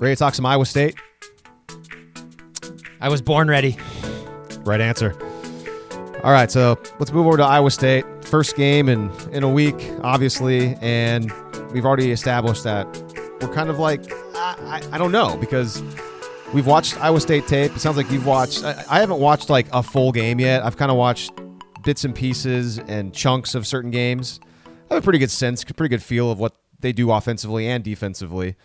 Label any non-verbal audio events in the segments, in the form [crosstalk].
Ready to talk some Iowa State? I was born ready. Right answer. All right, so let's move over to Iowa State. First game in in a week, obviously, and we've already established that we're kind of like I, I, I don't know because we've watched Iowa State tape. It sounds like you've watched. I, I haven't watched like a full game yet. I've kind of watched bits and pieces and chunks of certain games. I have a pretty good sense, pretty good feel of what they do offensively and defensively.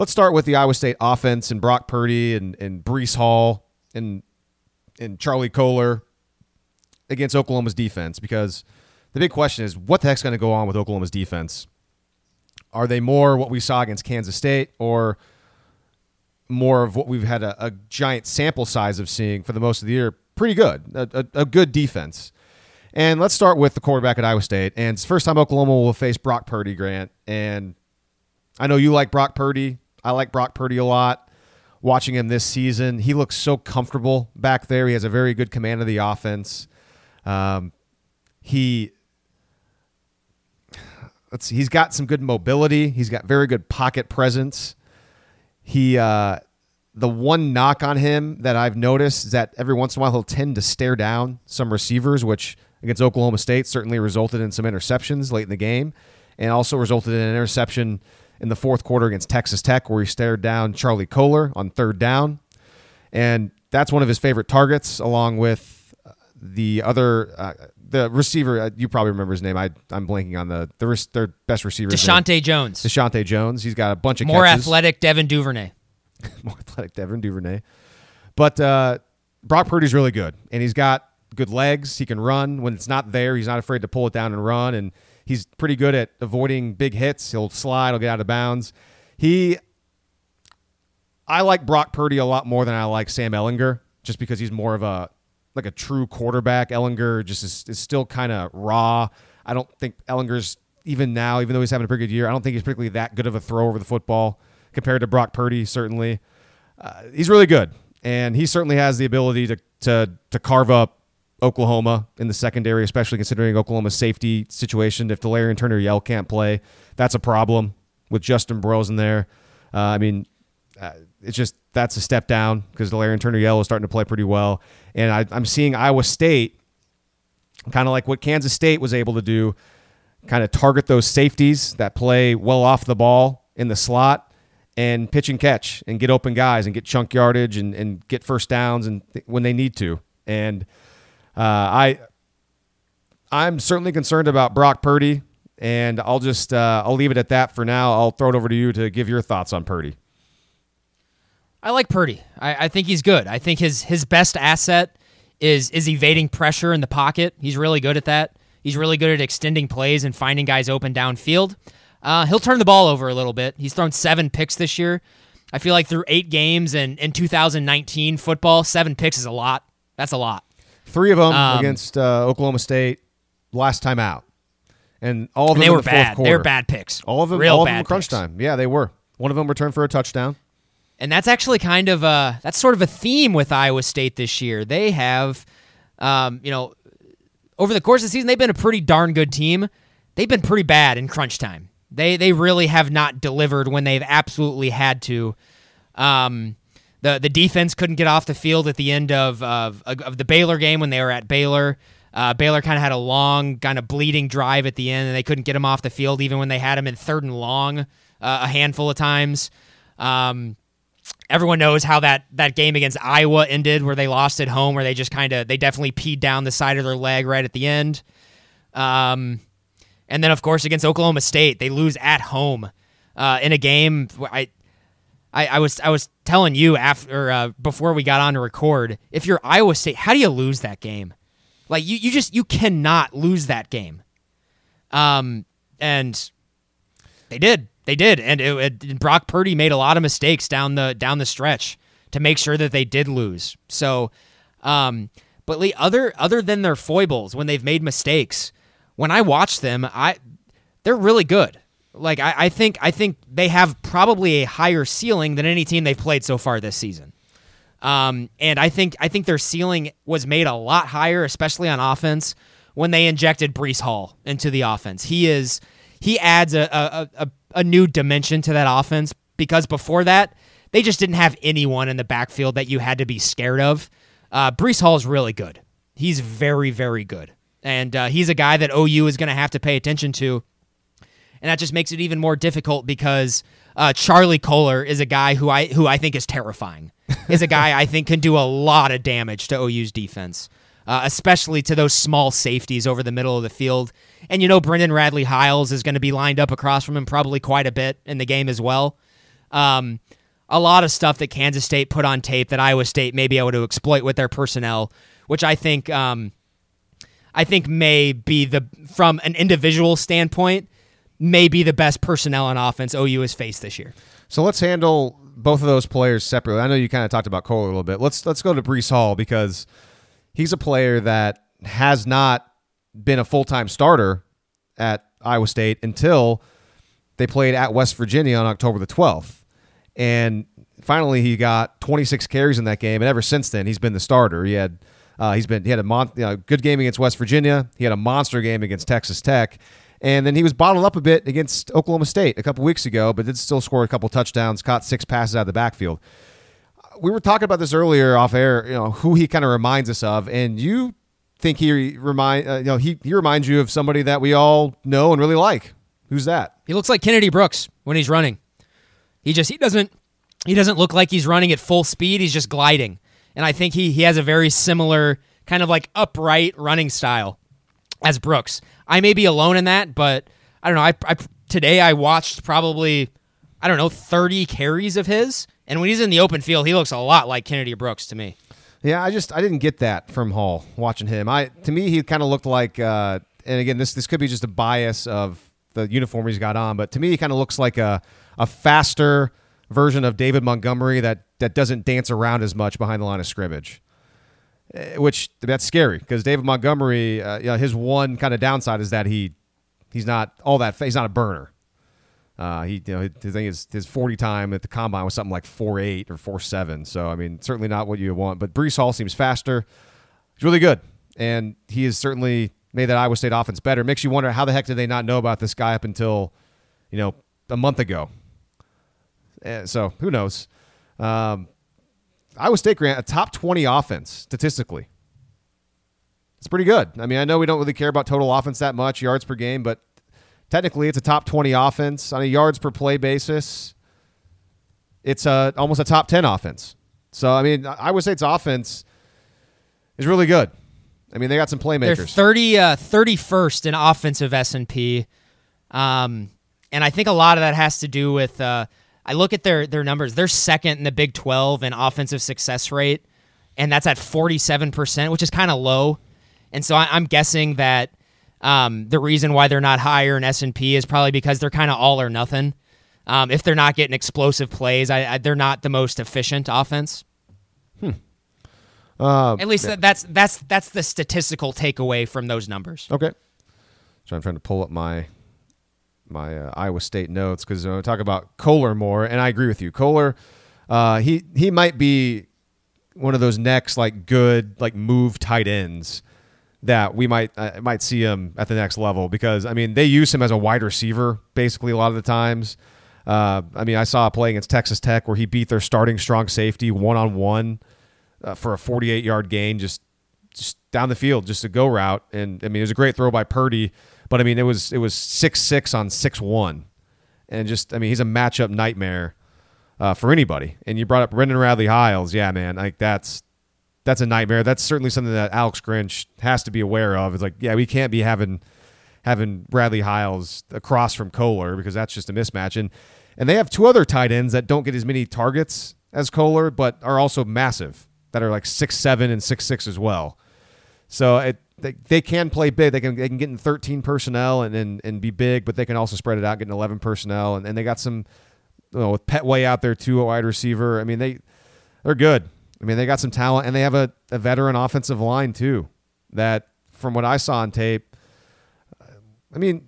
Let's start with the Iowa State offense and Brock Purdy and, and Breece Hall and and Charlie Kolar against Oklahoma's defense because the big question is what the heck's going to go on with Oklahoma's defense? Are they more what we saw against Kansas State or more of what we've had a, a giant sample size of seeing for the most of the year? Pretty good, a, a, a good defense. And let's start with the quarterback at Iowa State. And it's first time Oklahoma will face Brock Purdy, Grant. And I know you like Brock Purdy. I like Brock Purdy a lot. Watching him this season, he looks so comfortable back there. He has a very good command of the offense. Um, he let's see, he's got some good mobility. He's got very good pocket presence. He uh, the one knock on him that I've noticed is that every once in a while he'll tend to stare down some receivers, which against Oklahoma State certainly resulted in some interceptions late in the game, and also resulted in an interception in the fourth quarter against Texas Tech where he stared down Charlie Kolar on third down, and that's one of his favorite targets, along with the other uh, the receiver. Uh, you probably remember his name. I I'm blanking on the the res- their best receiver. Deshaunte Jones. Deshaunte Jones. He's got a bunch of more catches. athletic Devin Duvernay. [laughs] more athletic Devin Duvernay. But uh, Brock Purdy's really good, and he's got good legs. He can run when it's not there. He's not afraid to pull it down and run, and he's pretty good at avoiding big hits. He'll slide. He'll get out of bounds. He, I like Brock Purdy a lot more than I like Sam Ehlinger, just because he's more of a like a true quarterback. Ehlinger just is, is still kind of raw. I don't think Ehlinger's even now, even though he's having a pretty good year, I don't think he's particularly that good of a throw over the football compared to Brock Purdy. Certainly, uh, he's really good, and he certainly has the ability to to to carve up Oklahoma in the secondary, especially considering Oklahoma's safety situation. If Delarrin Turner Yell can't play, that's a problem with Justin Broiles in there. Uh, I mean, uh, it's just that's a step down because Delarrin Turner Yell is starting to play pretty well, and I, I'm seeing Iowa State kind of like what Kansas State was able to do, kind of target those safeties that play well off the ball in the slot and pitch and catch and get open guys and get chunk yardage and, and get first downs and th- when they need to. And uh, I I'm certainly concerned about Brock Purdy, and I'll just uh, I'll leave it at that for now. I'll throw it over to you to give your thoughts on Purdy. I like Purdy. I, I think he's good. I think his his best asset is is evading pressure in the pocket. He's really good at that. He's really good at extending plays and finding guys open downfield. Uh, he'll turn the ball over a little bit. He's thrown seven picks this year. I feel like through eight games and in 2019 football, seven picks is a lot. That's a lot. Three of them Um, against uh, Oklahoma State last time out, and all of them they were the bad. They were bad picks. All of them, Real all of bad them crunch picks. time. Yeah, they were. One of them returned for a touchdown. And that's actually kind of a that's sort of a theme with Iowa State this year. They have, um, you know, over the course of the season, they've been a pretty darn good team. They've been pretty bad in crunch time. They they really have not delivered when they've absolutely had to. Um, the the defense couldn't get off the field at the end of of, of the Baylor game when they were at Baylor. Uh, Baylor kind of had a long, kind of bleeding drive at the end, and they couldn't get him off the field even when they had him in third and long uh, a handful of times. Um, everyone knows how that that game against Iowa ended, where they lost at home, where they just kind of they definitely peed down the side of their leg right at the end. Um, and then of course against Oklahoma State, they lose at home uh, in a game. I, I I was I was telling you after uh, before we got on to record, if you're Iowa State, how do you lose that game? Like you you just you cannot lose that game. Um, and they did. They did, and it, it, Brock Purdy made a lot of mistakes down the down the stretch to make sure that they did lose. So, um, but Lee, other other than their foibles, when they've made mistakes, when I watch them, I they're really good. Like I, I think I think they have probably a higher ceiling than any team they've played so far this season. Um, and I think I think their ceiling was made a lot higher, especially on offense, when they injected Breece Hall into the offense. He is he adds a a, a, a new dimension to that offense because before that they just didn't have anyone in the backfield that you had to be scared of. Uh, Breece Hall is really good. He's very, very good. And uh, he's a guy that OU is going to have to pay attention to. And that just makes it even more difficult because uh, Charlie Kolar is a guy who I who I think is terrifying. is a guy I think can do a lot of damage to OU's defense, uh, especially to those small safeties over the middle of the field. And you know, Brendan Radley Hiles is going to be lined up across from him probably quite a bit in the game as well. Um, a lot of stuff that Kansas State put on tape that Iowa State may be able to exploit with their personnel, which I think um, I think may be the from an individual standpoint may be the best personnel on offense OU has faced this year. So let's handle both of those players separately. I know you kind of talked about Cole a little bit. Let's let's go to Breece Hall because he's a player that has not been a full time starter at Iowa State until they played at West Virginia on October the 12th. And finally, he got 26 carries in that game, and ever since then, he's been the starter. He had uh, he's been he had a mon- you know, good game against West Virginia. He had a monster game against Texas Tech, and then he was bottled up a bit against Oklahoma State a couple weeks ago, but did still score a couple touchdowns, caught six passes out of the backfield. We were talking about this earlier off air. You know who he kind of reminds us of, and you think he remind uh, you know he he reminds you of somebody that we all know and really like. Who's that? He looks like Kennedy Brooks when he's running. He just he doesn't he doesn't look like he's running at full speed. He's just gliding. And I think he he has a very similar kind of like upright running style as Brooks. I may be alone in that, but I don't know. I, I today I watched probably I don't know 30 carries of his, and when he's in the open field, he looks a lot like Kennedy Brooks to me. Yeah, I just I didn't get that from Hall watching him. I to me he kind of looked like, uh, and again this this could be just a bias of the uniform he's got on, but to me he kind of looks like a a faster version of David Montgomery that that doesn't dance around as much behind the line of scrimmage. Eh, which that's scary because David Montgomery, uh, you know, his one kind of downside is that he he's not all that he's not a burner. Uh, he you know his thing is his forty time at the combine was something like four eight or four seven. So I mean certainly not what you want. But Breece Hall seems faster. He's really good, and he has certainly made that Iowa State offense better. Makes you wonder how the heck did they not know about this guy up until you know a month ago Eh, so who knows? Um, Iowa State grant a top 20 offense statistically. It's pretty good. I mean, I know we don't really care about total offense that much, yards per game, but technically it's a top 20 offense on a yards per play basis. It's a, almost a top 10 offense. So, I mean, Iowa State's offense is really good. I mean, they got some playmakers. They're 30, uh, 31st in offensive S&P. Um, and I think a lot of that has to do with uh, – I look at their their numbers. They're second in the Big 12 in offensive success rate, and that's at 47%, which is kind of low. And so I, am guessing that um, the reason why they're not higher in S&P is probably because they're kind of all or nothing. Um, if they're not getting explosive plays, I, I, they're not the most efficient offense. Hmm. Uh, At least yeah. that's that's that's the statistical takeaway from those numbers. Okay. So I'm trying to pull up my my uh, Iowa State notes because I talk about Kolar more, and I agree with you. Kolar, uh, he he might be one of those next like good like move tight ends that we might uh, might see him at the next level because I mean they use him as a wide receiver basically a lot of the times. Uh, I mean I saw a play against Texas Tech where he beat their starting strong safety one on one for a 48 yard gain just just down the field just a go route and I mean it was a great throw by Purdy but I mean, it was it was six six on six one, and just I mean, he's a matchup nightmare uh, for anybody. And you brought up Brendan Radley Hiles, yeah, man, like that's that's a nightmare. That's certainly something that Alex Grinch has to be aware of. It's like, yeah, we can't be having having Bradley Hiles across from Kolar because that's just a mismatch. And and they have two other tight ends that don't get as many targets as Kolar, but are also massive that are like six seven and six six as well. So it they, they can play big. They can they can get in 13 personnel and, and, and be big, but they can also spread it out, get in 11 personnel, and, and they got some you know, with Pettway out there too, a wide receiver. I mean they they're good. I mean they got some talent, and they have a, a veteran offensive line too. That from what I saw on tape, I mean,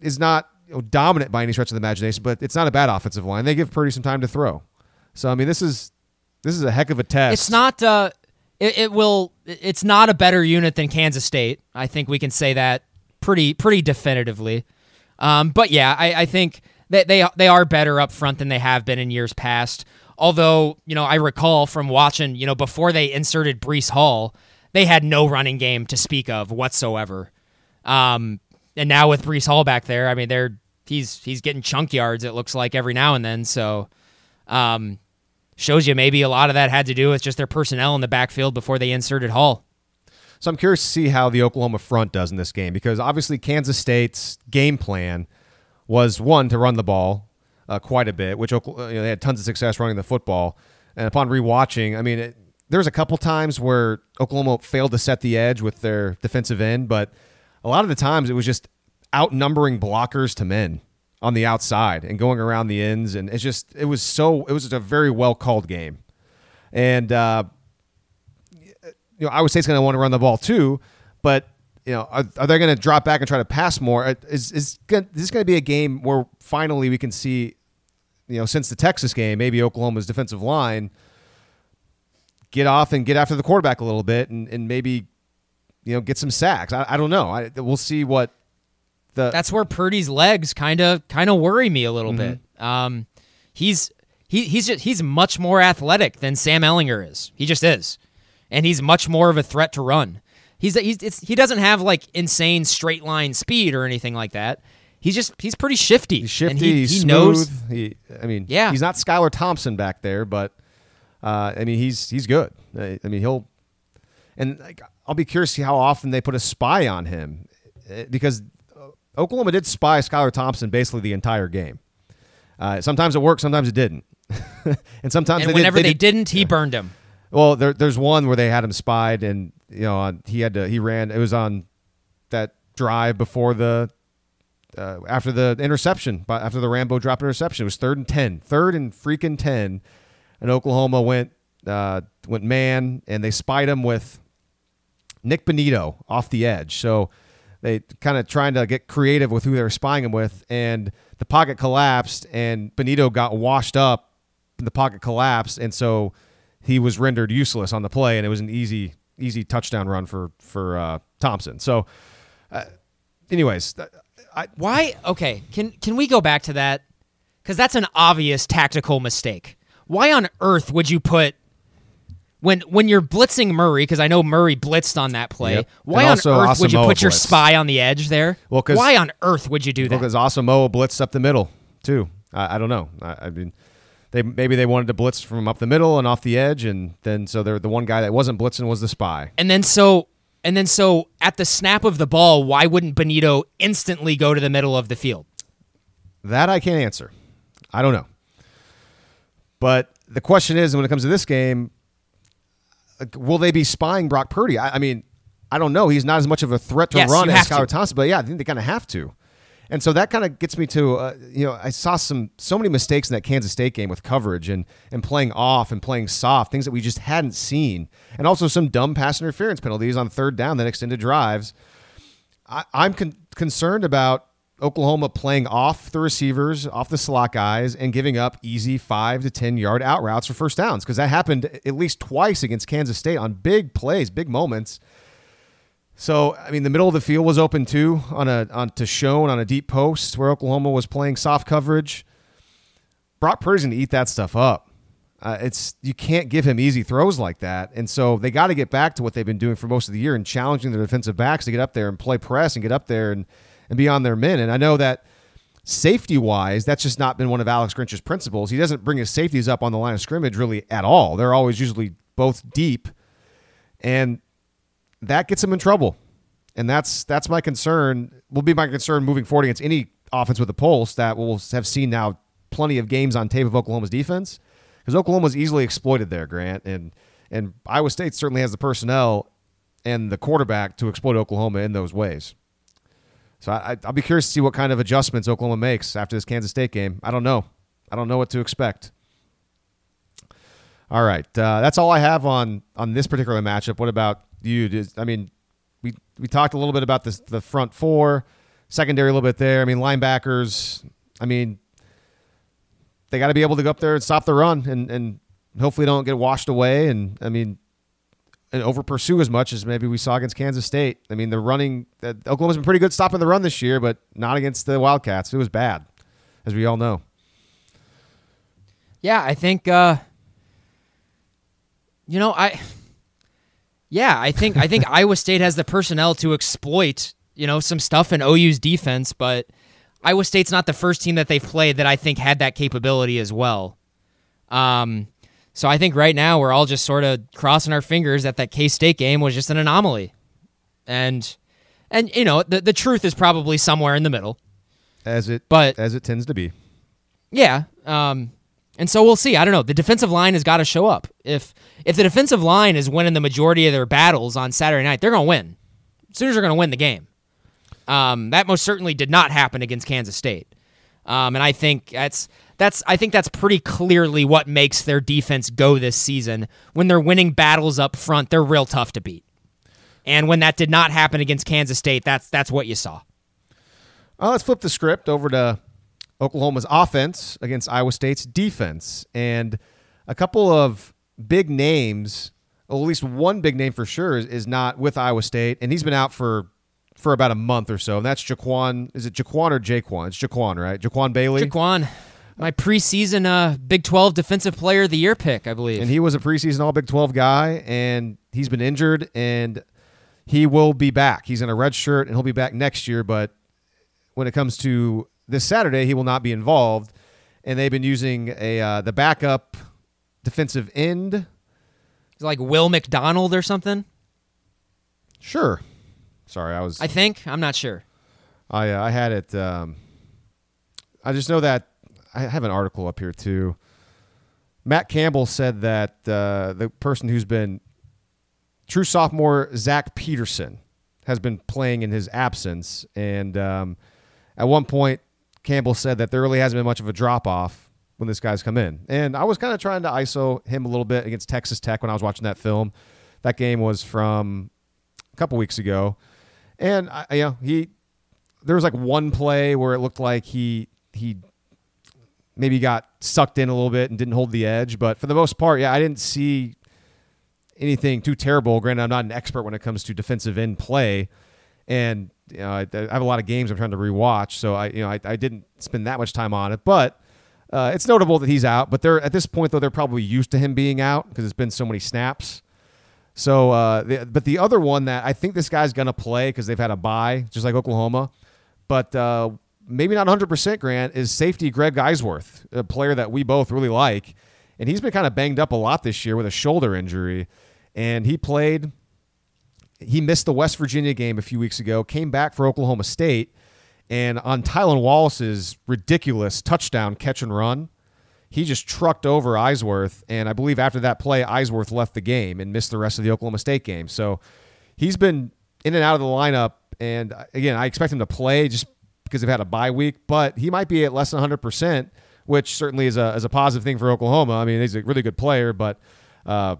is not you know, dominant by any stretch of the imagination, but it's not a bad offensive line. They give Purdy some time to throw. So I mean, this is this is a heck of a test. It's not. Uh, it, it will. It's not a better unit than Kansas State. I think we can say that pretty pretty definitively. Um, but yeah, I, I think they they they are better up front than they have been in years past. Although you know, I recall from watching you know before they inserted Breece Hall, they had no running game to speak of whatsoever. Um, and now with Breece Hall back there, I mean, they're he's he's getting chunk yards. It looks like every now and then. So, um, shows you maybe a lot of that had to do with just their personnel in the backfield before they inserted Hall. So I'm curious to see how the Oklahoma front does in this game because obviously Kansas State's game plan was one to run the ball uh, quite a bit, which you know, they had tons of success running the football. And upon rewatching, I mean, it, there was a couple times where Oklahoma failed to set the edge with their defensive end, but a lot of the times it was just outnumbering blockers to men on the outside and going around the ends, and it's just it was so it was just a very well called game, and uh, you know Iowa State's going to want to run the ball too, but you know are, are they going to drop back and try to pass more? Uh, is is, is this going to be a game where finally we can see, you know, since the Texas game, maybe Oklahoma's defensive line get off and get after the quarterback a little bit and, and maybe you know get some sacks. I, I don't know. I, we'll see what the that's where Purdy's legs kind of kind of worry me a little mm-hmm. bit. Um, he's he he's just, he's much more athletic than Sam Ehlinger is. He just is, and he's much more of a threat to run. He's he's he doesn't have like insane straight line speed or anything like that. He's just he's pretty shifty. He's shifty. He, he's he smooth. knows. He, I mean, yeah. He's not Skylar Thompson back there, but uh, I mean, he's he's good. I, I mean, he'll and like, I'll be curious to see how often they put a spy on him eh, because Oklahoma did spy Skylar Thompson basically the entire game. Uh, sometimes it worked, sometimes it didn't, [laughs] and sometimes and they whenever did, they, did, not he yeah. burned him. Well, there, there's one where they had him spied, and you know he had to he ran. It was on that drive before the uh, after the interception, after the Rambo drop interception. It was third and ten, third and freaking ten, and Oklahoma went uh, went man, and they spied him with Nik Bonitto off the edge. So they kind of trying to get creative with who they were spying him with, and the pocket collapsed, and Bonitto got washed up. The pocket collapsed, and so he was rendered useless on the play, and it was an easy easy touchdown run for for uh, Thompson. So, uh, anyways, I, why? Okay, can can we go back to that? Because that's an obvious tactical mistake. Why on earth would you put when when you're blitzing Murray, because I know Murray blitzed on that play. Yep. Why on earth Asamoah would you put your spy on the edge there? Well, cause, why on earth would you do that? Because Asamoah blitzed up the middle too. I, I don't know. I, I, mean, they maybe they wanted to blitz from up the middle and off the edge, and then so they're the one guy that wasn't blitzing was the spy. And then so and then so at the snap of the ball, why wouldn't Bonitto instantly go to the middle of the field? That I can't answer. I don't know. But the question is, when it comes to this game, will they be spying Brock Purdy? I, I, mean, I don't know. He's not as much of a threat to yes, run as Skylar Thompson, but yeah, I think they kind of have to. And so that kind of gets me to, uh, you know, I saw some so many mistakes in that Kansas State game with coverage and and playing off and playing soft, things that we just hadn't seen, and also some dumb pass interference penalties on third down that extended drives. I, am con- concerned about Oklahoma playing off the receivers, off the slot guys, and giving up easy five to 10 yard out routes for first downs because that happened at least twice against Kansas State on big plays, big moments. So, I mean, the middle of the field was open too on a on to Schoen on a deep post where Oklahoma was playing soft coverage. Brock Purdy's going to eat that stuff up. Uh, it's you can't give him easy throws like that, and so they got to get back to what they've been doing for most of the year and challenging their defensive backs to get up there and play press and get up there and and be on their men. And I know that safety wise, that's just not been one of Alex Grinch's principles. He doesn't bring his safeties up on the line of scrimmage really at all. They're always usually both deep, and that gets him in trouble. And that's that's my concern. Will be my concern moving forward against any offense with a pulse that we'll have seen now plenty of games on tape of Oklahoma's defense because Oklahoma's easily exploited there, Grant, and and Iowa State certainly has the personnel and the quarterback to exploit Oklahoma in those ways. So I, will be curious to see what kind of adjustments Oklahoma makes after this Kansas State game. I don't know. I don't know what to expect. All right, uh, that's all I have on on this particular matchup. What about you? Does, I mean, we we talked a little bit about this the front four, secondary a little bit there. I mean, linebackers. I mean, they got to be able to go up there and stop the run, and and hopefully don't get washed away. And I mean, and over pursue as much as maybe we saw against Kansas State. I mean, the running uh, Oklahoma's been pretty good stopping the run this year, but not against the Wildcats. It was bad. as we all know. Yeah, I think uh you know, I Yeah, I think I think [laughs] Iowa State has the personnel to exploit, you know, some stuff in OU's defense, but Iowa State's not the first team that they've played that I think had that capability as well. Um so I think right now we're all just sort of crossing our fingers that that K-State game was just an anomaly. And and you know, the the truth is probably somewhere in the middle. As it But- as it tends to be. Yeah. Um, and so we'll see. I don't know. The defensive line has got to show up. If if the defensive line is winning the majority of their battles on Saturday night, they're going to win. Sooners are going to win the game. Um, that most certainly did not happen against Kansas State. Um, and I think that's that's I think that's pretty clearly what makes their defense go this season. When they're winning battles up front, they're real tough to beat. And when that did not happen against Kansas State, that's that's what you saw. Uh, let's flip the script over to Oklahoma's offense against Iowa State's defense. And a couple of big names, well, at least one big name for sure, is, is not with Iowa State. And he's been out for for about a month or so. And that's Jaquan. Is it Jaquan or Jaquan? It's Jaquan, right? Jaquan Bailey. Jaquan, my preseason uh, Big 12 Defensive Player of the Year pick, I believe. and he was a preseason All Big 12 guy, and he's been injured, and he will be back. He's in a red shirt, and he'll be back next year. But when it comes to this Saturday, he will not be involved. And they've been using a uh, the backup defensive end. He's like Will McDonald or something. Sure. Sorry, I was I think. I'm not sure. I uh, I had it. Um, I just know that I have an article up here too. Matt Campbell said that uh, the person who's been true sophomore Zach Peterson has been playing in his absence, and um, at one point Campbell said that there really hasn't been much of a drop off when this guy's come in. And I was kind of trying to ISO him a little bit against Texas Tech when I was watching that film. That game was from a couple weeks ago, and I, you know he there was like one play where it looked like he he maybe got sucked in a little bit and didn't hold the edge, but for the most part, yeah, I didn't see anything too terrible. Granted, I'm not an expert when it comes to defensive end play, and you know, I, I have a lot of games I'm trying to rewatch, so I you know I, I didn't spend that much time on it, but. Uh, it's notable that he's out, but they're at this point though they're probably used to him being out because it's been so many snaps. So, uh, the, but the other one that I think this guy's gonna play because they've had a bye, just like Oklahoma, but uh, maybe not 100 percent. Grant is safety Greg Eisworth, a player that we both really like, and he's been kind of banged up a lot this year with a shoulder injury, and he played. He missed the West Virginia game a few weeks ago, came back for Oklahoma State, and on Tylan Wallace's ridiculous touchdown catch and run, he just trucked over Eisworth, and I believe after that play, Eisworth left the game and missed the rest of the Oklahoma State game. So he's been in and out of the lineup, and uh, again, I expect him to play just because they've had a bye week, but he might be at less than 100 percent, which certainly is a is a positive thing for Oklahoma. I mean, he's a really good player, but uh,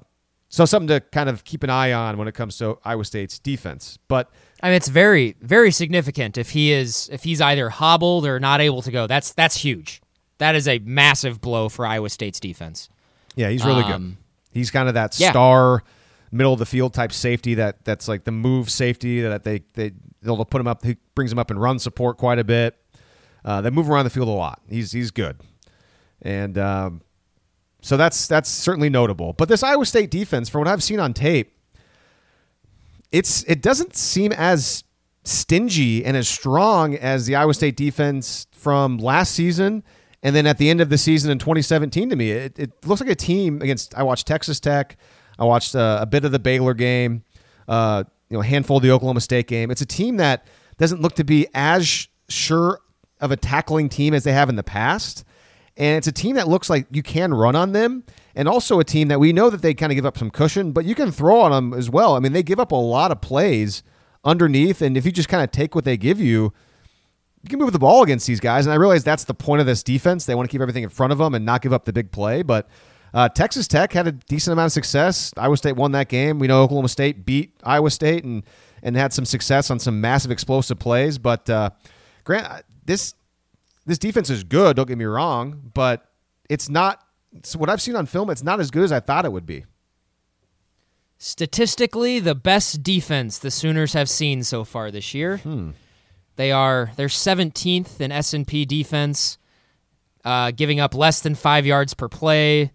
so something to kind of keep an eye on when it comes to Iowa State's defense. But I mean, it's very, very significant if he is if he's either hobbled or not able to go. That's that's huge. That is a massive blow for Iowa State's defense. Yeah, he's really Um, good. He's kind of that yeah. star middle of the field type safety that that's like the move safety that they they they'll put him up. He brings him up and run support quite a bit. Uh, they move around the field a lot. He's he's good, and um, so that's that's certainly notable. But this Iowa State defense, from what I've seen on tape, it's it doesn't seem as stingy and as strong as the Iowa State defense from last season and then at the end of the season in 2017 to me it, it looks like a team against I watched Texas Tech I watched uh, a bit of the Baylor game uh, you know handful of the Oklahoma State game. It's a team that doesn't look to be as sure of a tackling team as they have in the past. And it's a team that looks like you can run on them and also a team that we know that they kind of give up some cushion but you can throw on them as well. I mean they give up a lot of plays underneath and if you just kind of take what they give you you can move the ball against these guys. And i realize that's the point of this defense. They want to keep everything in front of them and not give up the big play but uh, texas tech had a decent amount of success iowa state won that game we know oklahoma state beat iowa state and and had some success on some massive explosive plays but uh, grant this this defense is good. Don't get me wrong, but it's not. It's what I've seen on film. It's not as good as I thought it would be. Statistically, the best defense the Sooners have seen so far this year. They are they're 17th in S&P defense. uh, giving up less than five yards per play.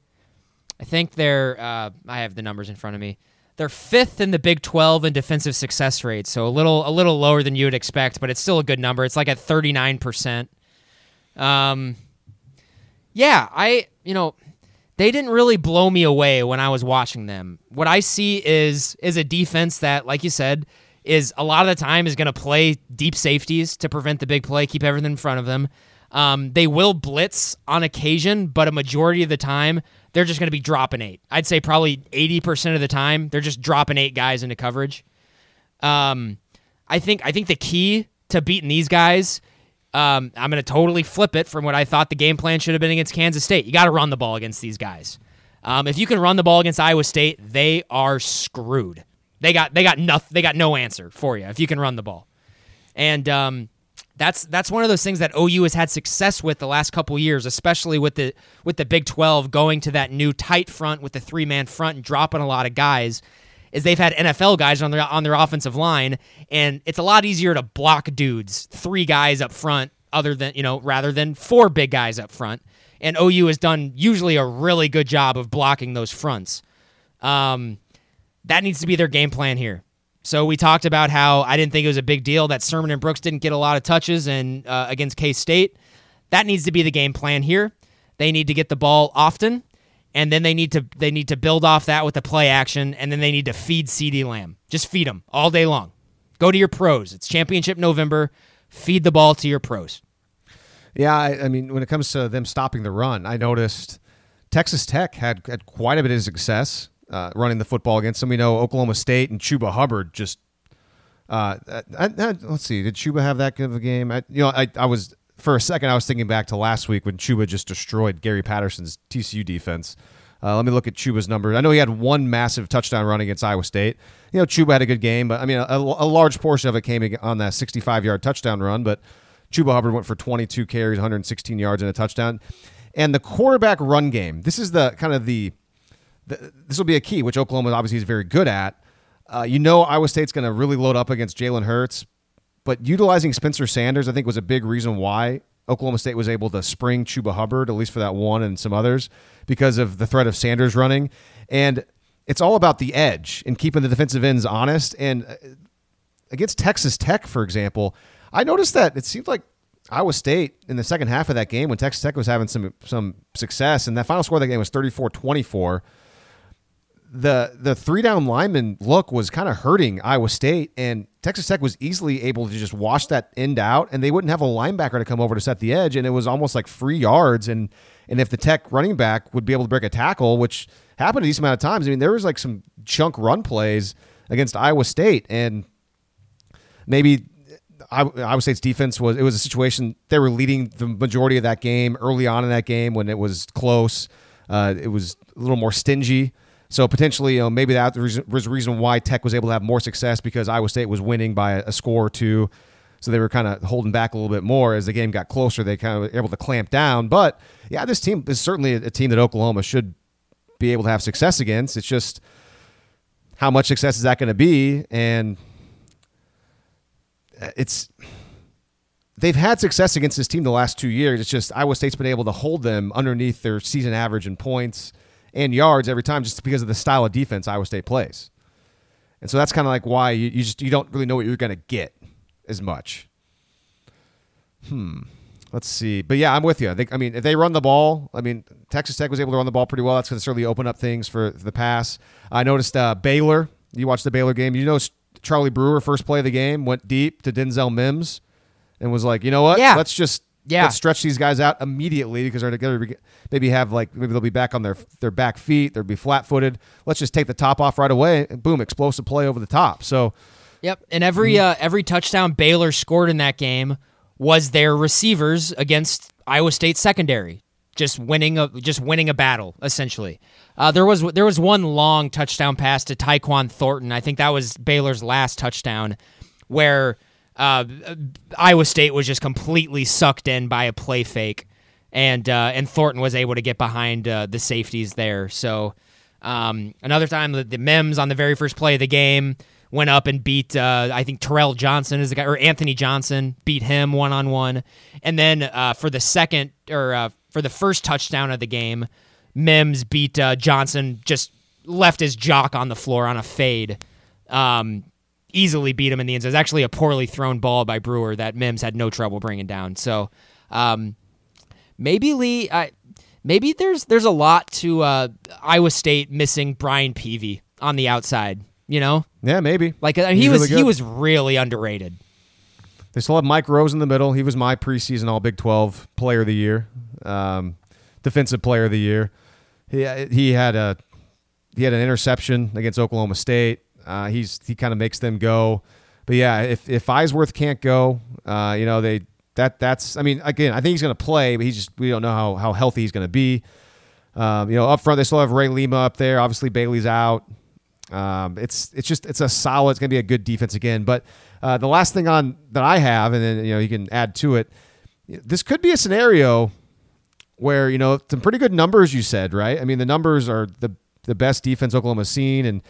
I think they're. Uh, I have the numbers in front of me. They're fifth in the Big 12 in defensive success rate, so a little a little lower than you would expect, but it's still a good number. It's like at 39 percent. Um, yeah, I you know they didn't really blow me away when I was watching them. What I see is is a defense that, like you said, is a lot of the time is going to play deep safeties to prevent the big play, keep everything in front of them. Um, they will blitz on occasion, but a majority of the time they're just going to be dropping eight. I'd say probably 80% of the time they're just dropping eight guys into coverage. Um, I think I think the key to beating these guys, um, I'm going to totally flip it from what I thought the game plan should have been against Kansas State. You got to run the ball against these guys. Um, if you can run the ball against Iowa State, they are screwed. They got they got nothing. They got no answer for you if you can run the ball, and um, that's that's one of those things that OU has had success with the last couple years, especially with the with the Big 12 going to that new tight front with the three man front and dropping a lot of guys. Is they've had NFL guys on their on their offensive line, and it's a lot easier to block dudes, three guys up front, other than you know, rather than four big guys up front. And OU has done usually a really good job of blocking those fronts. Um, that needs to be their game plan here. So we talked about how I didn't think it was a big deal that Sermon and Brooks didn't get a lot of touches and uh, against K State. That needs to be the game plan here. They need to get the ball often, and then they need to they need to build off that with the play action, and then they need to feed CeeDee Lamb. Just feed him all day long. Go to your pros. It's championship November. Feed the ball to your pros. Yeah, I, I mean, when it comes to them stopping the run, I noticed Texas Tech had, had quite a bit of success uh, running the football against them. We know Oklahoma State and Chuba Hubbard just. Uh, I, I, let's see. Did Chuba have that good of a game? I, you know, I, I was for a second I was thinking back to last week when Chuba just destroyed Gary Patterson's TCU defense. Uh, let me look at Chuba's numbers. I know he had one massive touchdown run against Iowa State. You know, Chuba had a good game, but I mean, a, a large portion of it came on that 65 yard touchdown run. But Chuba Hubbard went for 22 carries, 116 yards, and a touchdown. And the quarterback run game. This is the kind of the this will be a key, which Oklahoma obviously is very good at. Uh, you know, Iowa State's going to really load up against Jalen Hurts, but utilizing Spencer Sanders, I think, was a big reason why Oklahoma State was able to spring Chuba Hubbard, at least for that one and some others, because of the threat of Sanders running. And it's all about the edge and keeping the defensive ends honest. And uh, against Texas Tech, for example, I noticed that it seemed like Iowa State in the second half of that game when Texas Tech was having some some success, and that final score of that game was 34 24 the the three down lineman look was kind of hurting Iowa State, and Texas Tech was easily able to just wash that end out, and they wouldn't have a linebacker to come over to set the edge, and it was almost like free yards, and and if the Tech running back would be able to break a tackle, which happened a decent amount of times, I mean there was like some chunk run plays against Iowa State, and maybe Iowa State's defense was it was a situation they were leading the majority of that game early on in that game when it was close. Uh, it was a little more stingy so potentially, you know, maybe that was a reason why Tech was able to have more success because Iowa State was winning by a score or two. So they were kind of holding back a little bit more as the game got closer. They kind of were able to clamp down. But yeah, this team is certainly a team that Oklahoma should be able to have success against. It's just how much success is that going to be? And uh, it's they've had success against this team the last two years. It's just Iowa State's been able to hold them underneath their season average in points and yards every time just because of the style of defense Iowa State plays. And so that's kind of like why you, you just you don't really know what you're going to get as much. Hmm. Let's see. But yeah, I'm with you. I think I mean if they run the ball, I mean Texas Tech was able to run the ball pretty well. That's going to certainly open up things for the pass. I noticed uh, Baylor. You watched the Baylor game. You know Charlie Brewer first play of the game went deep to Denzel Mims and was like, you know what? Yeah. Let's just yeah. stretch these guys out immediately because they're together. Maybe have like maybe they'll be back on their their back feet. They'll be flat footed. Let's just take the top off right away. And boom, explosive play over the top. So, yep. And every uh, every touchdown Baylor scored in that game was their receivers against Iowa State secondary, just winning a just winning a battle essentially. Uh, there was there was one long touchdown pass to Tyquan Thornton. I think that was Baylor's last touchdown, where uh, Iowa State was just completely sucked in by a play fake, and uh, and Thornton was able to get behind uh, the safeties there. So um, another time, the, the on the very first play of the game went up and beat uh, I think Terrell Johnson is the guy or Anthony Johnson beat him one on one, and then uh, for the second or uh, for the first touchdown of the game. Mims beat Johnson, just left his jock on the floor on a fade. Um, easily beat him in the end zone. It was actually a poorly thrown ball by Brewer that Mims had no trouble bringing down. So um, maybe Lee, I, maybe there's there's a lot to uh, Iowa State missing Brian Peavy on the outside. You know, Yeah, maybe. like uh, he was really he was really underrated. They still have Mike Rose in the middle. He was my preseason All Big 12 Player of the Year, um, Defensive Player of the Year. He he had a he had an interception against Oklahoma State. Uh, he's he kind of makes them go. But yeah, if if Eisworth can't go, uh, you know they that that's I mean again I think he's going to play, but he's just we don't know how how healthy he's going to be. Um, you know, up front they still have Ray Lima up there. Obviously Bailey's out. Um, it's it's just it's a solid. It's going to be a good defense again. But uh, the last thing on that I have, and then you know you can add to it. This could be a scenario where you know some pretty good numbers. You said right. I mean the numbers are the the best defense Oklahoma's seen, and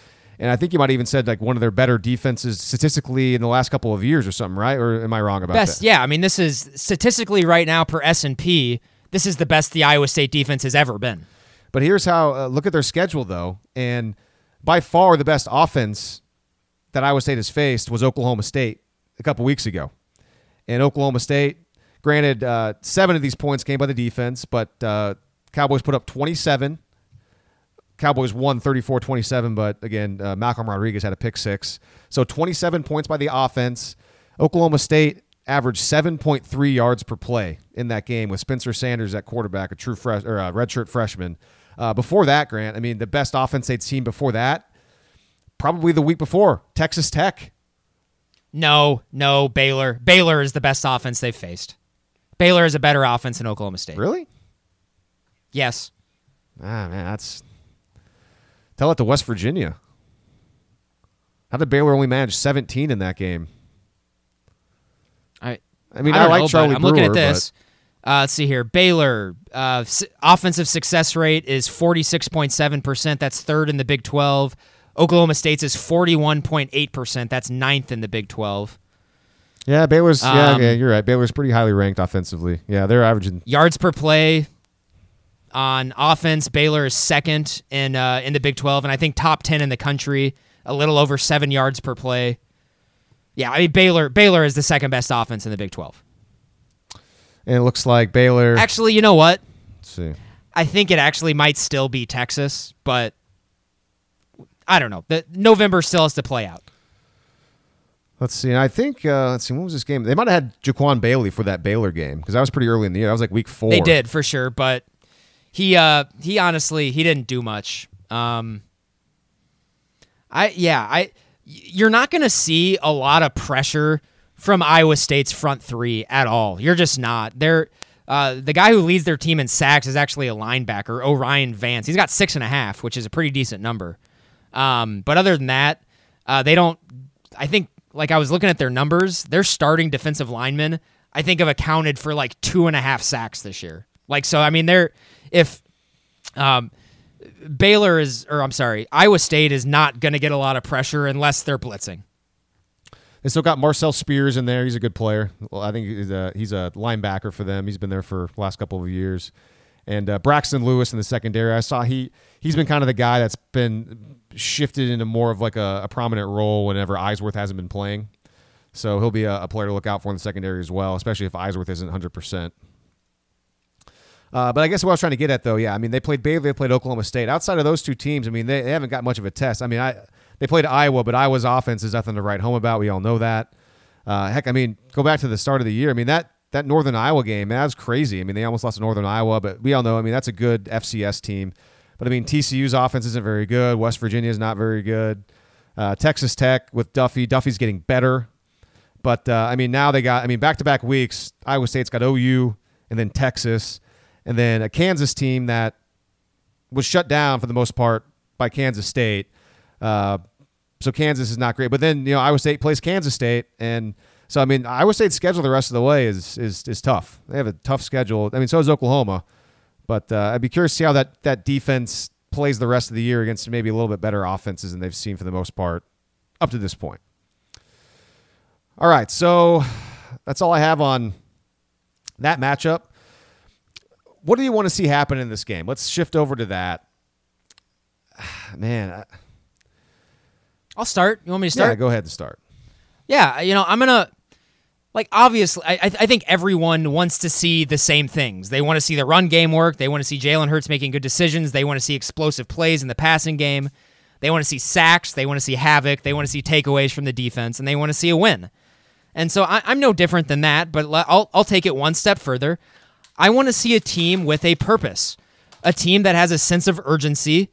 and I think you might even said like one of their better defenses statistically in the last couple of years or something, right? Or am I wrong about Best, that? yeah. I mean, this is statistically right now per S and P. This is the best the Iowa State defense has ever been. But here's how uh, look at their schedule though, and by far the best offense that Iowa State has faced was Oklahoma State a couple weeks ago. And Oklahoma State, granted, uh, seven of these points came by the defense, but uh, Cowboys put up 27. Cowboys won 34 27, but again, uh, Malcolm Rodriguez had a pick six. So 27 points by the offense. Oklahoma State averaged 7.3 yards per play in that game with Spencer Sanders at quarterback, a true fresh or a redshirt freshman. Uh, before that, Grant, I mean, the best offense they'd seen before that, probably the week before, Texas Tech. No, no, Baylor. Baylor is the best offense they've faced. Baylor is a better offense than Oklahoma State. Really? Yes. Ah, man, that's. Tell it to West Virginia. How did Baylor only manage 17 in that game? I I mean, I, I, like know, Charlie I'm looking at this. Uh, let's see here. Baylor uh, s- offensive success rate is 46.7%. That's third in the Big 12. Oklahoma State's is 41.8%. That's ninth in the Big 12. Yeah, Baylor's. yeah, Um, yeah, you're right. Baylor's pretty highly ranked offensively. Yeah, they're averaging. Yards per play on offense, Baylor is second in uh, in the Big 12, and I think top 10 in the country. A little over seven yards per play. Yeah, I mean Baylor. Baylor is the second best offense in the Big 12. And it looks like Baylor. Actually, you know what? let's see. I think it actually might still be Texas, but I don't know. The November still has to play out. Let's see. And I think. Uh, let's see. What was this game? They might have had Jaquan Bailey for that Baylor game because that was pretty early in the year. That was like week four. They did for sure, but he uh he honestly he didn't do much. Um I yeah, I you're not going to see a lot of pressure from Iowa State's front 3 at all. You're just not. They're uh, the guy who leads their team in sacks is actually a linebacker, O'Rien Vance. He's got six and a half, which is a pretty decent number. Um, but other than that, uh, they don't. I think, like I was looking at their numbers, their starting defensive linemen, I think, have accounted for like two and a half sacks this year. Like, so I mean, they're if um, Baylor is, or I'm sorry, Iowa State is not going to get a lot of pressure unless they're blitzing. They still got Marcel Spears in there. He's a good player. Well, I think he's a, he's a linebacker for them. He's been there for the last couple of years. And uh, Braxton Lewis in the secondary. I saw he he's been kind of the guy that's been shifted into more of like a, a prominent role whenever Eisworth hasn't been playing. So he'll be a, a player to look out for in the secondary as well, especially if Eisworth isn't 100. percent uh, but I guess what I was trying to get at, though, yeah, I mean, they played Baylor, they played Oklahoma State. Outside of those two teams, I mean, they, they haven't got much of a test. I mean, I they played Iowa, but Iowa's offense is nothing to write home about. We all know that. Uh, heck, I mean, go back to the start of the year. I mean, that that Northern Iowa game, man, that was crazy. I mean, they almost lost to Northern Iowa, but we all know, I mean, that's a good FCS team. But I mean, TCU's offense isn't very good. West Virginia is not very good. Uh, Texas Tech with Duffey, Duffey's getting better. But uh, I mean, now they got. I mean, back to back weeks. Iowa State's got OU and then Texas, and then a Kansas team that was shut down for the most part by Kansas State. Uh, so Kansas is not great. But then you know Iowa State plays Kansas State, and so I mean Iowa State's schedule the rest of the way is is is tough. They have a tough schedule. I mean, so is Oklahoma. But uh, I'd be curious to see how that that defense plays the rest of the year against maybe a little bit better offenses than they've seen for the most part up to this point. All right, so that's all I have on that matchup. What do you want to see happen in this game? Let's shift over to that. [sighs] Man, I, I'll start. You want me to start? yeah, go ahead and start. Yeah, you know, I'm gonna like obviously. I, I think everyone wants to see the same things. They want to see the run game work. They want to see Jalen Hurts making good decisions. They want to see explosive plays in the passing game. They want to see sacks. They want to see havoc. They want to see takeaways from the defense, and they want to see a win. And so I, I'm no different than that. But I'll I'll take it one step further. I want to see a team with a purpose, a team that has a sense of urgency,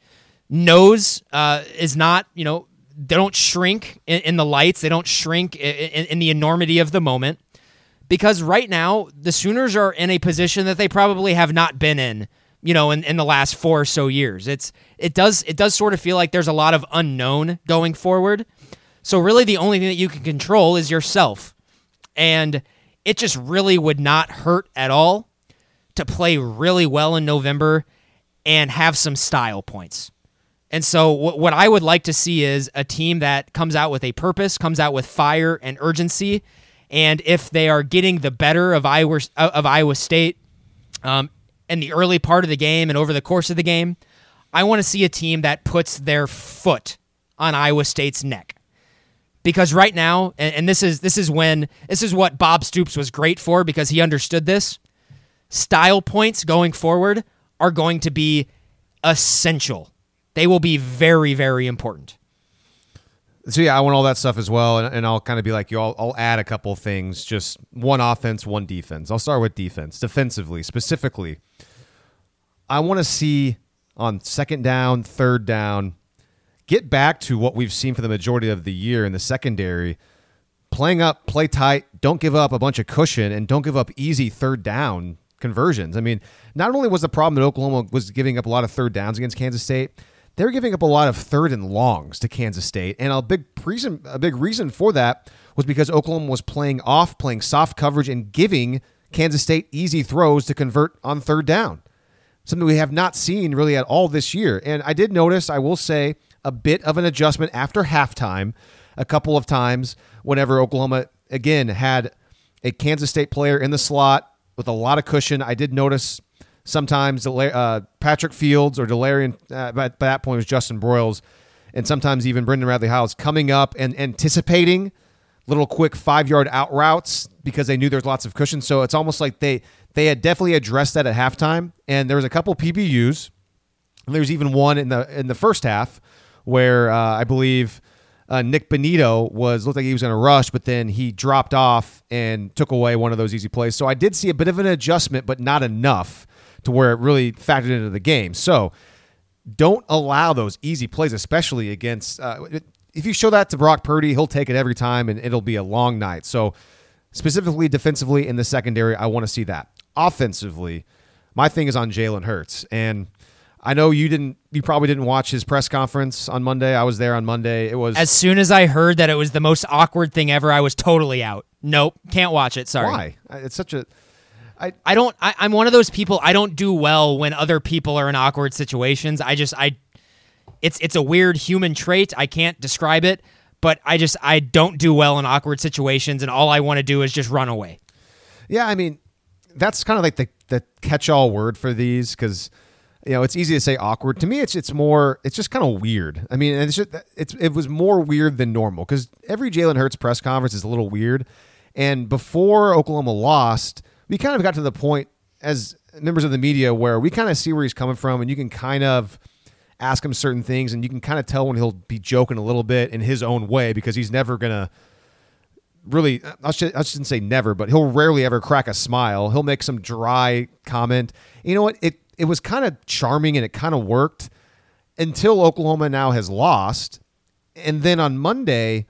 knows uh, is not you know they don't shrink in, in the lights. They don't shrink in, in, the enormity of the moment. Because right now, the Sooners are in a position that they probably have not been in, you know, in, in the last four or so years. It's it does it does sort of feel like there's a lot of unknown going forward. So really the only thing that you can control is yourself. And it just really would not hurt at all to play really well in November and have some style points. And so, what, what I would like to see is a team that comes out with a purpose, comes out with fire and urgency. And if they are getting the better of Iowa, of Iowa State um, in the early part of the game and over the course of the game, I want to see a team that puts their foot on Iowa State's neck. Because right now, and, and this is this is when this is what Bob Stoops was great for because he understood this. Style points going forward are going to be essential they will be very, very important. So yeah, I want all that stuff as well, and, and I'll kind of be like you. I'll, I'll add a couple things, just one offense, one defense. I'll start with defense, defensively specifically. I want to see on second down, third down, get back to what we've seen for the majority of the year in the secondary, playing up, play tight, don't give up a bunch of cushion, and don't give up easy third down conversions. I mean, not only was the problem that Oklahoma was giving up a lot of third downs against Kansas State they were giving up a lot of third and longs to Kansas State, and a big reason a big reason for that was because Oklahoma was playing off, playing soft coverage, and giving Kansas State easy throws to convert on third down. Something we have not seen really at all this year. And I did notice, I will say, a bit of an adjustment after halftime, a couple of times whenever Oklahoma again had a Kansas State player in the slot with a lot of cushion. I did notice Sometimes uh, Patrick Fields or Delarrin, uh, by, that point, was Justin Broiles, and sometimes even Brendan Radley Hiles coming up and anticipating little quick five yard out routes because they knew there's lots of cushion. So it's almost like they they had definitely addressed that at halftime. And there was a couple PBUs. And there's even one in the in the first half where uh, I believe uh, Nik Bonitto was looked like he was going to rush, but then he dropped off and took away one of those easy plays. So I did see a bit of an adjustment, but not enough to where it really factored into the game. So don't allow those easy plays, especially against. Uh, if you show that to Brock Purdy, he'll take it every time, and it'll be a long night. So specifically defensively in the secondary, I want to see that. Offensively, my thing is on Jalen Hurts, and I know you didn't. You probably didn't watch his press conference on Monday. I was there on Monday. It was as soon as I heard that it was the most awkward thing ever. I was totally out. Nope, can't watch it. Sorry. Why? It's such a I, I don't I, I'm one of those people I don't do well when other people are in awkward situations. I just I it's it's a weird human trait. I can't describe it, but I just I don't do well in awkward situations and all I want to do is just run away. Yeah, I mean, that's kind of like the the catch-all word for these cuz you know, it's easy to say awkward. To me, it's it's more it's just kind of weird. I mean, it's just, it's it was more weird than normal cuz every Jalen Hurts press conference is a little weird. And before Oklahoma lost, we kind of got to the point as members of the media where we kind of see where he's coming from and you can kind of ask him certain things and you can kind of tell when he'll be joking a little bit in his own way because he's never to really I shouldn't say never but he'll rarely ever crack a smile he'll make some dry comment you know what it it was kind of charming and it kind of worked until Oklahoma now has lost and then on Monday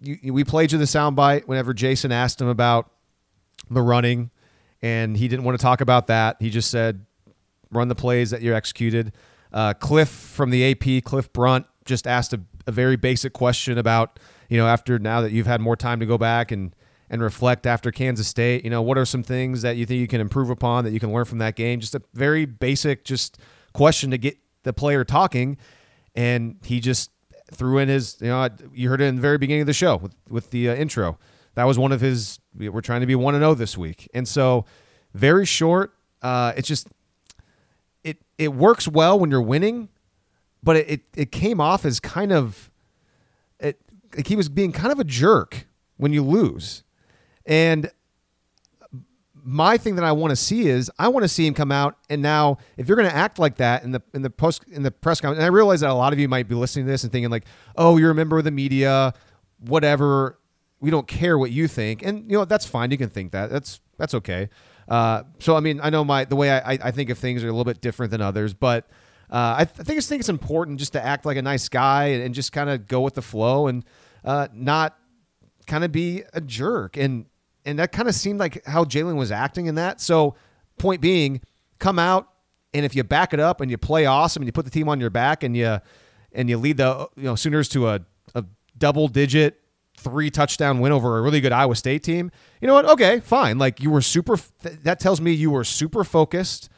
you, we played you the soundbite whenever Jason asked him about the running and he didn't want to talk about that. He just said, "Run the plays that you executed." Uh, Cliff from the AP, Cliff Brunt, just asked a, a, very basic question about you know after now that you've had more time to go back and and reflect after Kansas State. You know, what are some things that you think you can improve upon that you can learn from that game? Just a very basic, just question to get the player talking, and he just threw in his you know you heard it in the very beginning of the show with with the uh, intro that was one of his. We're trying to be one and zero oh this week, and so very short. Uh, it's just it it works well when you're winning, but it it, it came off as kind of it like he was being kind of a jerk when you lose. And my thing that I want to see is I want to see him come out and now if you're going to act like that in the in the post in the press conference and I realize that a lot of you might be listening to this and thinking like oh you're a member of the media whatever we don't care what you think. And you know that's fine you can think that that's that's okay. Uh, so I mean I know my the way I, I think of things are a little bit different than others but uh, I, th- I think I think it's important just to act like a nice guy and, and just kind of go with the flow and uh, not kind of be a jerk. And and that kind of seemed like how Jalen was acting in that. So, point being, come out and if you back it up and you play awesome and you put the team on your back and you and you lead the you know Sooners to a, a double digit three touchdown win over a really good Iowa State team. You know what? Okay, fine. Like you were super. That tells me you were super focused,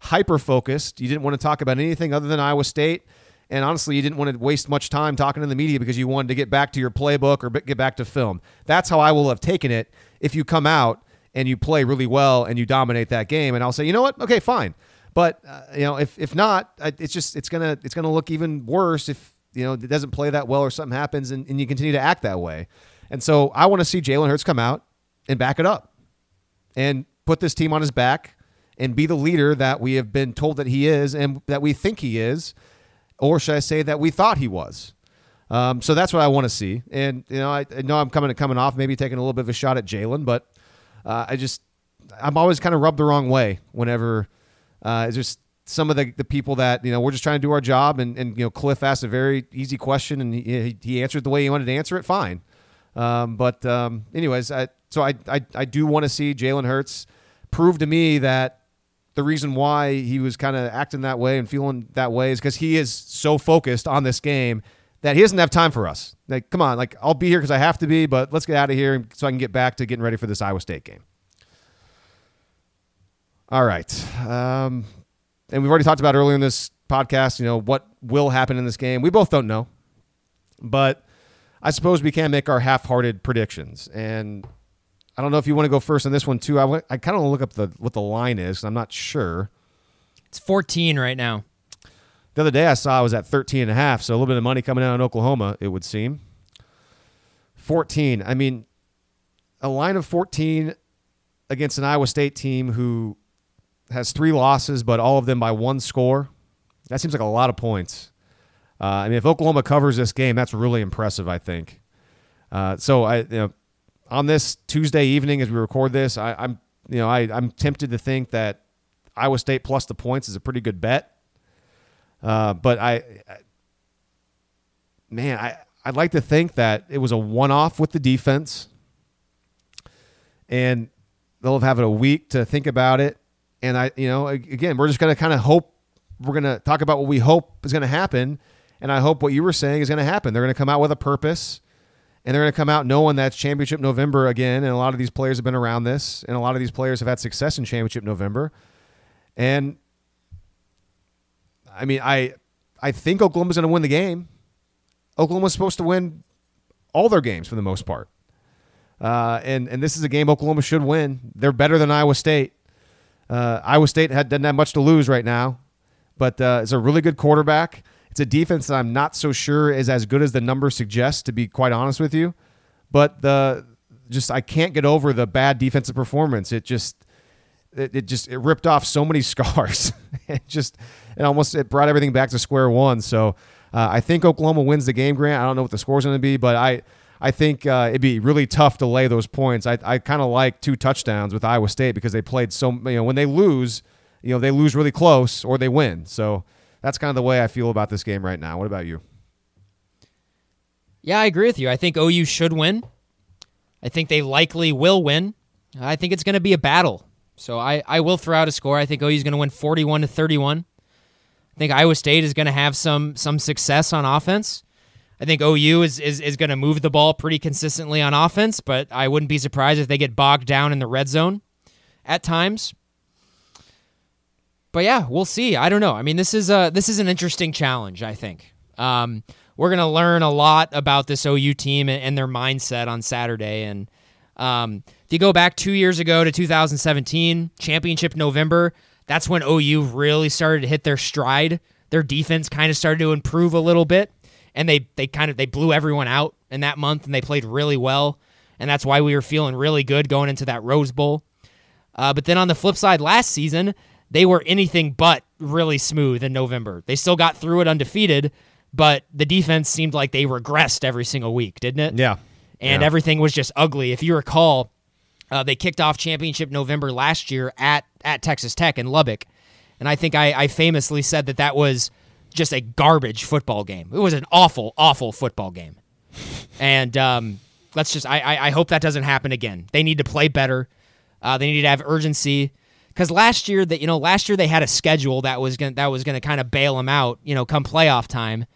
hyper focused. You didn't want to talk about anything other than Iowa State. And honestly, you didn't want to waste much time talking to the media because you wanted to get back to your playbook or get back to film. That's how I will have taken it if you come out and you play really well and you dominate that game. And I'll say, you know what? Okay, fine. But uh, you know, if if not, it's just it's gonna it's gonna look even worse if you know it doesn't play that well or something happens and, and you continue to act that way. And so I want to see Jalen Hurts come out and back it up and put this team on his back and be the leader that we have been told that he is and that we think he is, or should I say that we thought he was. Um, so that's what I want to see. And you know, I, I, know I'm coming coming off, maybe taking a little bit of a shot at Jalen, but uh, I just I'm always kind of rubbed the wrong way whenever uh, it's just some of the, the people that you know we're just trying to do our job and, and you know Cliff asked a very easy question and he, he answered the way he wanted to answer it fine um, but um, anyways I, so I, I, I do want to see Jalen Hurts prove to me that the reason why he was kind of acting that way and feeling that way is because he is so focused on this game that he doesn't have time for us. Like, come on, like I'll be here because I have to be, but let's get out of here so I can get back to getting ready for this Iowa State game. All right, um, and we've already talked about earlier in this podcast. You know what will happen in this game. We both don't know, but I suppose we can make our half-hearted predictions. And I don't know if you want to go first on this one too. I, I kind of look up the what the line is. I'm not sure. It's 14 right now. The other day I saw I was at 13 and a half, so a little bit of money coming out in Oklahoma, it would seem. 14. I mean, a line of 14 against an Iowa State team who has three losses, but all of them by one score. That seems like a lot of points. Uh, I mean, if Oklahoma covers this game, that's really impressive. I think. Uh, so I, you know, on this Tuesday evening as we record this, I, am you know, I, I'm tempted to think that Iowa State plus the points is a pretty good bet. Uh, but I, I, man, I I'd like to think that it was a one-off with the defense, and they'll have a week to think about it. And I, you know, again, we're just gonna kind of hope. We're gonna talk about what we hope is gonna happen, and I hope what you were saying is gonna happen. They're gonna come out with a purpose and they're going to come out knowing that's championship November again. And a lot of these players have been around this, and a lot of these players have had success in championship November. And I mean, I I think Oklahoma's going to win the game. Oklahoma's supposed to win all their games for the most part. Uh, and and this is a game Oklahoma should win. They're better than Iowa State. Uh, Iowa State had, doesn't have much to lose right now, but uh, it's a really good quarterback. It's a defense that I'm not so sure is as good as the numbers suggest, to be quite honest with you. But the just I can't get over the bad defensive performance. It just it, it just it ripped off so many [laughs] scars. it just it almost it brought everything back to square one. So uh, I think Oklahoma wins the game. Grant, I don't know what the score's going to be, but I I think uh, it'd be really tough to lay those points. I I kind of like two touchdowns with Iowa State because they played so you know when they lose, you know they lose really close or they win. So that's kind of the way I feel about this game right now. What about you? Yeah, I agree with you. I think OU should win. I think they likely will win. I think it's going to be a battle. So I, I will throw out a score. I think OU is going to win 41 to 31. I think Iowa State is going to have some some success on offense. I think OU is, is, is going to move the ball pretty consistently on offense, but I wouldn't be surprised if they get bogged down in the red zone at times. But yeah, we'll see. I don't know. I mean, this is a this is an interesting challenge. I think um, we're going to learn a lot about this OU team and, their mindset on Saturday, and um, if you go back two years ago to 2017, championship November, that's when OU really started to hit their stride. Their defense kind of started to improve a little bit, and they they kind of they blew everyone out in that month, and they played really well, and that's why we were feeling really good going into that Rose Bowl. Uh, but then on the flip side, last season they were anything but really smooth in November. They still got through it undefeated, but the defense seemed like they regressed every single week, didn't it? Yeah. And Yeah. everything was just ugly. If you recall, uh, they kicked off championship November last year at at Texas Tech in Lubbock, and I think I, I famously said that that was just a garbage football game. It was an awful, awful football game. And um, let's just I, I I hope that doesn't happen again. They need to play better. Uh, they need to have urgency because last year that you know last year they had a schedule that was gonna that was gonna kind of bail them out. You know, come playoff time,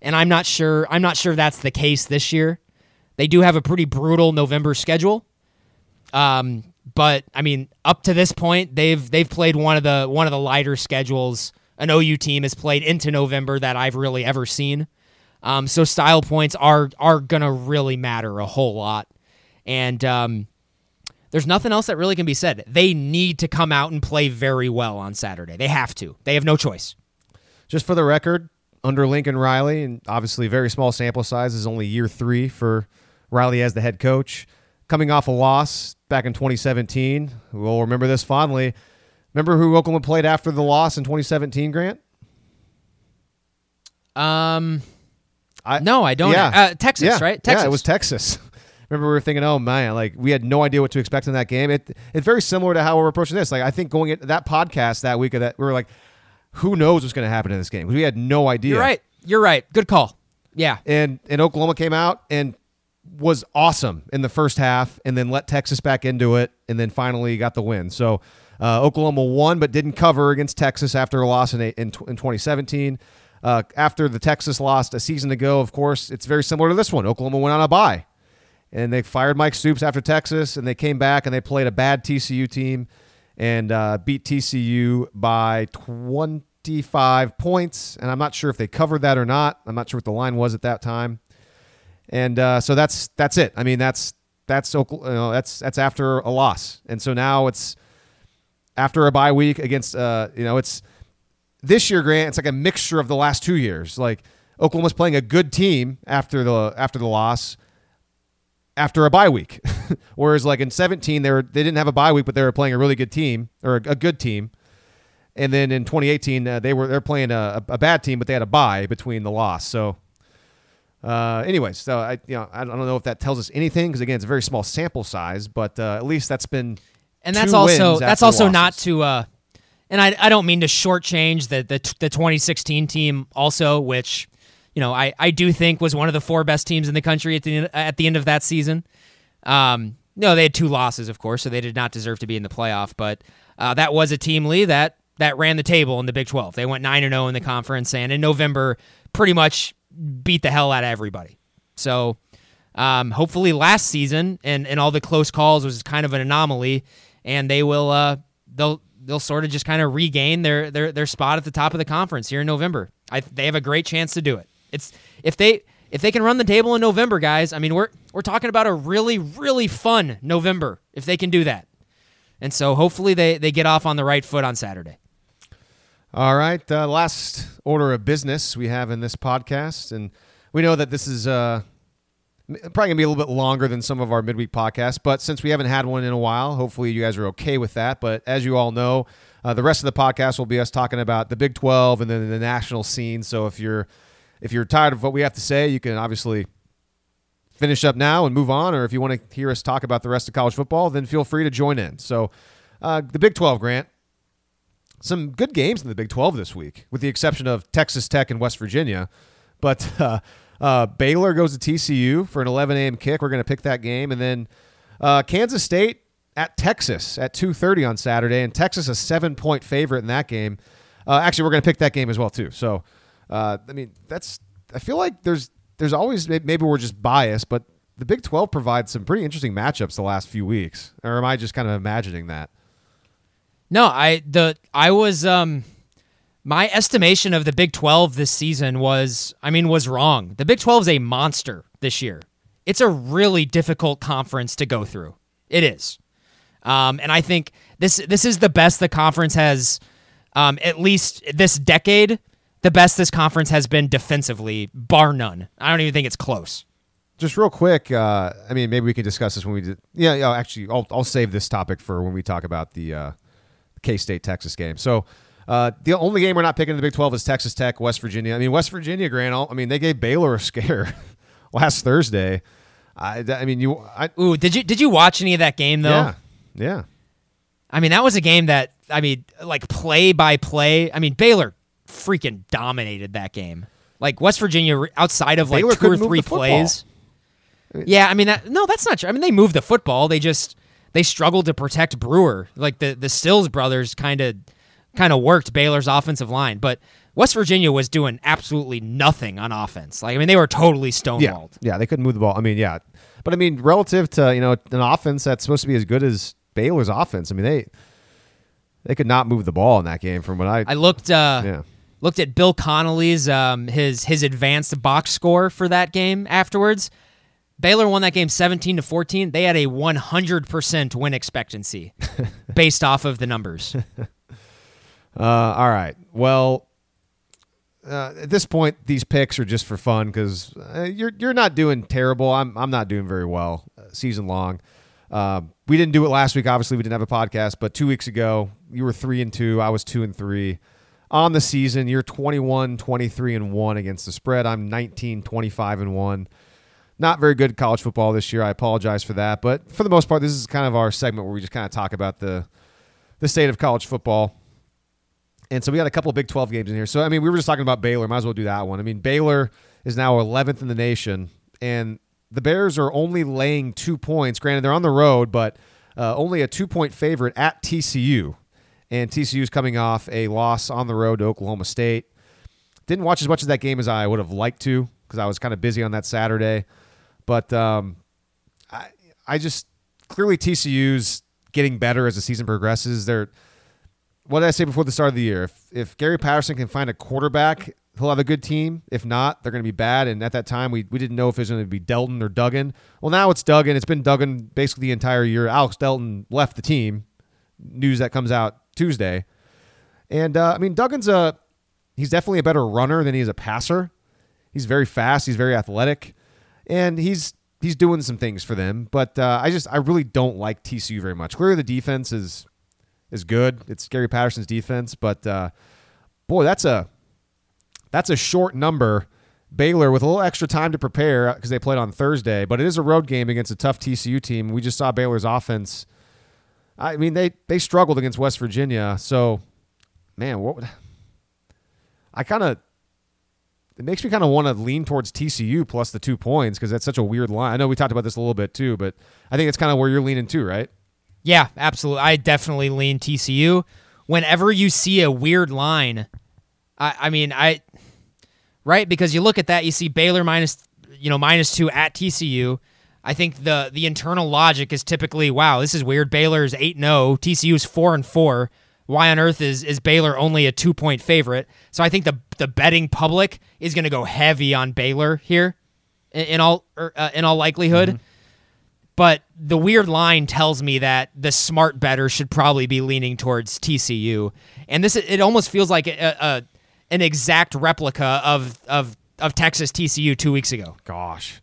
and I'm not sure I'm not sure that's the case this year. They do have a pretty brutal November schedule. Um, but I mean, up to this point, they've they've played one of the one of the lighter schedules an OU team has played into November that I've really ever seen. Um, so style points are are gonna really matter a whole lot, and um, there's nothing else that really can be said. They need to come out and play very well on Saturday. They have to. They have no choice. Just for the record, under Lincoln Riley, and obviously very small sample size is only year three for Riley as the head coach. Coming off a loss back in 2017, we'll remember this fondly. Remember who Oklahoma played after the loss in 2017, Grant? Um, I, no, I don't. Yeah. Uh, Texas, yeah. right? Texas. Yeah, it was Texas. [laughs] Remember, we were thinking, oh man, like we had no idea what to expect in that game. It it's very similar to how we're approaching this. Like I think going into that podcast that week of that, we were like, who knows what's going to happen in this game? We had no idea. You're right. You're right. Good call. Yeah. and and Oklahoma came out and was awesome in the first half, and then let Texas back into it, and then finally got the win. So uh, Oklahoma won, but didn't cover against Texas after a loss in in, in 2017. Uh, after the Texas lost a season ago, of course, it's very similar to this one. Oklahoma went on a bye, and they fired Mike Stoops after Texas, and they came back and they played a bad TCU team and uh, beat TCU by 25 points. And I'm not sure if they covered that or not. I'm not sure what the line was at that time. And uh, so that's that's it. I mean, that's that's you know, that's that's after a loss, and so now it's after a bye week against uh, you know it's this year, Grant. It's like a mixture of the last two years. Like Oklahoma's playing a good team after the after the loss, after a bye week, [laughs] whereas like in 17 they were they didn't have a bye week, but they were playing a really good team or a, a good team. And then in 2018 uh, they were they're playing a, a bad team, but they had a bye between the loss. So uh, anyways, so I you know I don't know if that tells us anything because again it's a very small sample size, but uh, at least that's been and that's also that's also not losses. to uh and I, I don't mean to shortchange the, the the 2016 team also which you know I, I do think was one of the four best teams in the country at the at the end of that season um no they had two losses of course so they did not deserve to be in the playoff but uh, that was a team Lee that that ran the table in the Big 12 they went 9 and 0 in the conference and in November pretty much beat the hell out of everybody so um, hopefully last season and, and all the close calls was kind of an anomaly, and they will uh, they'll they'll sort of just kind of regain their, their their spot at the top of the conference here in November. I, they have a great chance to do it. It's if they if they can run the table in November, guys. I mean, we're we're talking about a really really fun November if they can do that, and so hopefully they they get off on the right foot on Saturday. All right. Uh, last order of business we have in this podcast, and we know that this is uh, probably gonna be a little bit longer than some of our midweek podcasts. But since we haven't had one in a while, hopefully you guys are okay with that. But as you all know, uh, the rest of the podcast will be us talking about the Big Twelve and then the national scene. So if you're if you're tired of what we have to say, you can obviously finish up now and move on. Or if you want to hear us talk about the rest of college football, then feel free to join in. So uh, the Big Twelve, Grant some good games in the Big 12 this week, with the exception of Texas Tech and West Virginia. But [laughs] uh, uh, Baylor goes to TCU for an 11 a.m. kick. We're going to pick that game, and then uh, Kansas State at Texas at 2:30 on Saturday, and Texas a seven-point favorite in that game. Uh, actually, we're going to pick that game as well too. So, uh, I mean, that's I feel like there's there's always maybe we're just biased, but the Big 12 provides some pretty interesting matchups the last few weeks. Or am I just kind of imagining that? No, I the I was um my estimation of the Big 12 this season was I mean was wrong. The Big 12 is a monster this year. It's a really difficult conference to go through. It is. Um, and I think this this is the best the conference has um, at least this decade, the best this conference has been defensively, bar none. I don't even think it's close. Just real quick, uh, I mean, maybe we can discuss this when we. Did, yeah, yeah. Actually, I'll I'll save this topic for when we talk about the uh, K State Texas game. So. Uh, the only game we're not picking in the Big 12 is Texas Tech, West Virginia. I mean, West Virginia, Grant, I mean, they gave Baylor a scare [laughs] last Thursday. I, I mean, you. I, Ooh, did you did you watch any of that game though? yeah, yeah. I mean, that was a game that I mean, like play by play. I mean, Baylor freaking dominated that game. Like West Virginia, outside of like Baylor two or three the football. plays. Yeah, I mean, that, no, that's not true. I mean, they moved the football. They just they struggled to protect Brewer. Like the the Stills brothers kind of kind of worked Baylor's offensive line, but West Virginia was doing absolutely nothing on offense. Like I mean, they were totally Yeah, stonewalled. yeah, they couldn't move the ball. I mean, yeah, but I mean, relative to you know an offense that's supposed to be as good as Baylor's offense, I mean they they could not move the ball in that game. From what I, I looked uh, yeah, looked at Bill Connolly's um, his his advanced box score for that game afterwards. Baylor won that game 17 to 14. They had a 100% win expectancy [laughs] based off of the numbers. [laughs] uh, all right. Well, uh, at this point, these picks are just for fun because uh, you're you're not doing terrible. I'm I'm not doing very well uh, season long. Uh, we didn't do it last week. Obviously, we didn't have a podcast, but two weeks ago, you were three and two. I was two and three on the season. You're 21, 23 and one against the spread. I'm 19, 25 and one. Not very good college football this year. I apologize for that, but for the most part, this is kind of our segment where we just kind of talk about the the state of college football. And so we got a couple Big 12 games in here. So, I mean, we were just talking about Baylor. Might as well do that one. I mean, Baylor is now 11th in the nation, and the Bears are only laying two points. Granted, they're on the road, but uh, only a two point favorite at TCU. And TCU is coming off a loss on the road to Oklahoma State. Didn't watch as much of that game as I would have liked to because I was kind of busy on that Saturday. But um, I, I just clearly TCU's getting better as the season progresses. They're what did I say before the start of the year? If, if Gary Patterson can find a quarterback, he'll have a good team. If not, they're going to be bad. And at that time, we, we didn't know if it was going to be Delton or Duggan. Well, now it's Duggan. It's been Duggan basically the entire year. Alex Delton left the team. News that comes out Tuesday. And uh, I mean, Duggan's a he's definitely a better runner than he is a passer. He's very fast. He's very athletic, and he's he's doing some things for them. But uh, I just I really don't like TCU very much. Clearly, the defense is is good. It's Gary Patterson's defense, but uh, boy, that's a that's a short number. Baylor with a little extra time to prepare because they played on Thursday, but it is a road game against a tough TCU team. We just saw Baylor's offense. I mean, they they struggled against West Virginia, so man, what would I kind of it makes me kind of want to lean towards TCU plus the two points because that's such a weird line. I know we talked about this a little bit too, but I think it's kind of where you're leaning too, right? Yeah, absolutely. I definitely lean TCU. Whenever you see a weird line, I, I mean, I right because you look at that, you see Baylor minus, you know, minus two at TCU. I think the the internal logic is typically, wow, this is weird. Baylor's eight 0 TCU's four and four. Why on earth is is Baylor only a two point favorite? So I think the the betting public is going to go heavy on Baylor here, in, in all er, uh, in all likelihood but the weird line tells me that the smart better should probably be leaning towards TCU, and this it almost feels like a, a an exact replica of of of Texas TCU two weeks ago. Gosh,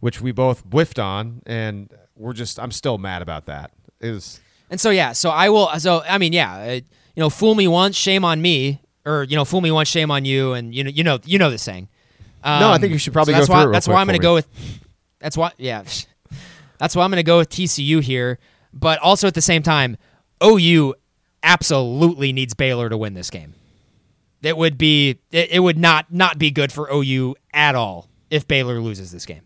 which we both whiffed on, and we're just I'm still mad about that. Is And so yeah, so I will. So I mean, yeah, uh, you know, fool me once, shame on me, or you know, fool me once, shame on you, and you know, you know, you know the saying. Um, No, I think you should probably so that's go why, through it real That's why I'm going to go with. That's why, yeah, [laughs] that's why I'm going to go with TCU here. But also at the same time, OU absolutely needs Baylor to win this game. It would be, it, it would not not be good for OU at all if Baylor loses this game.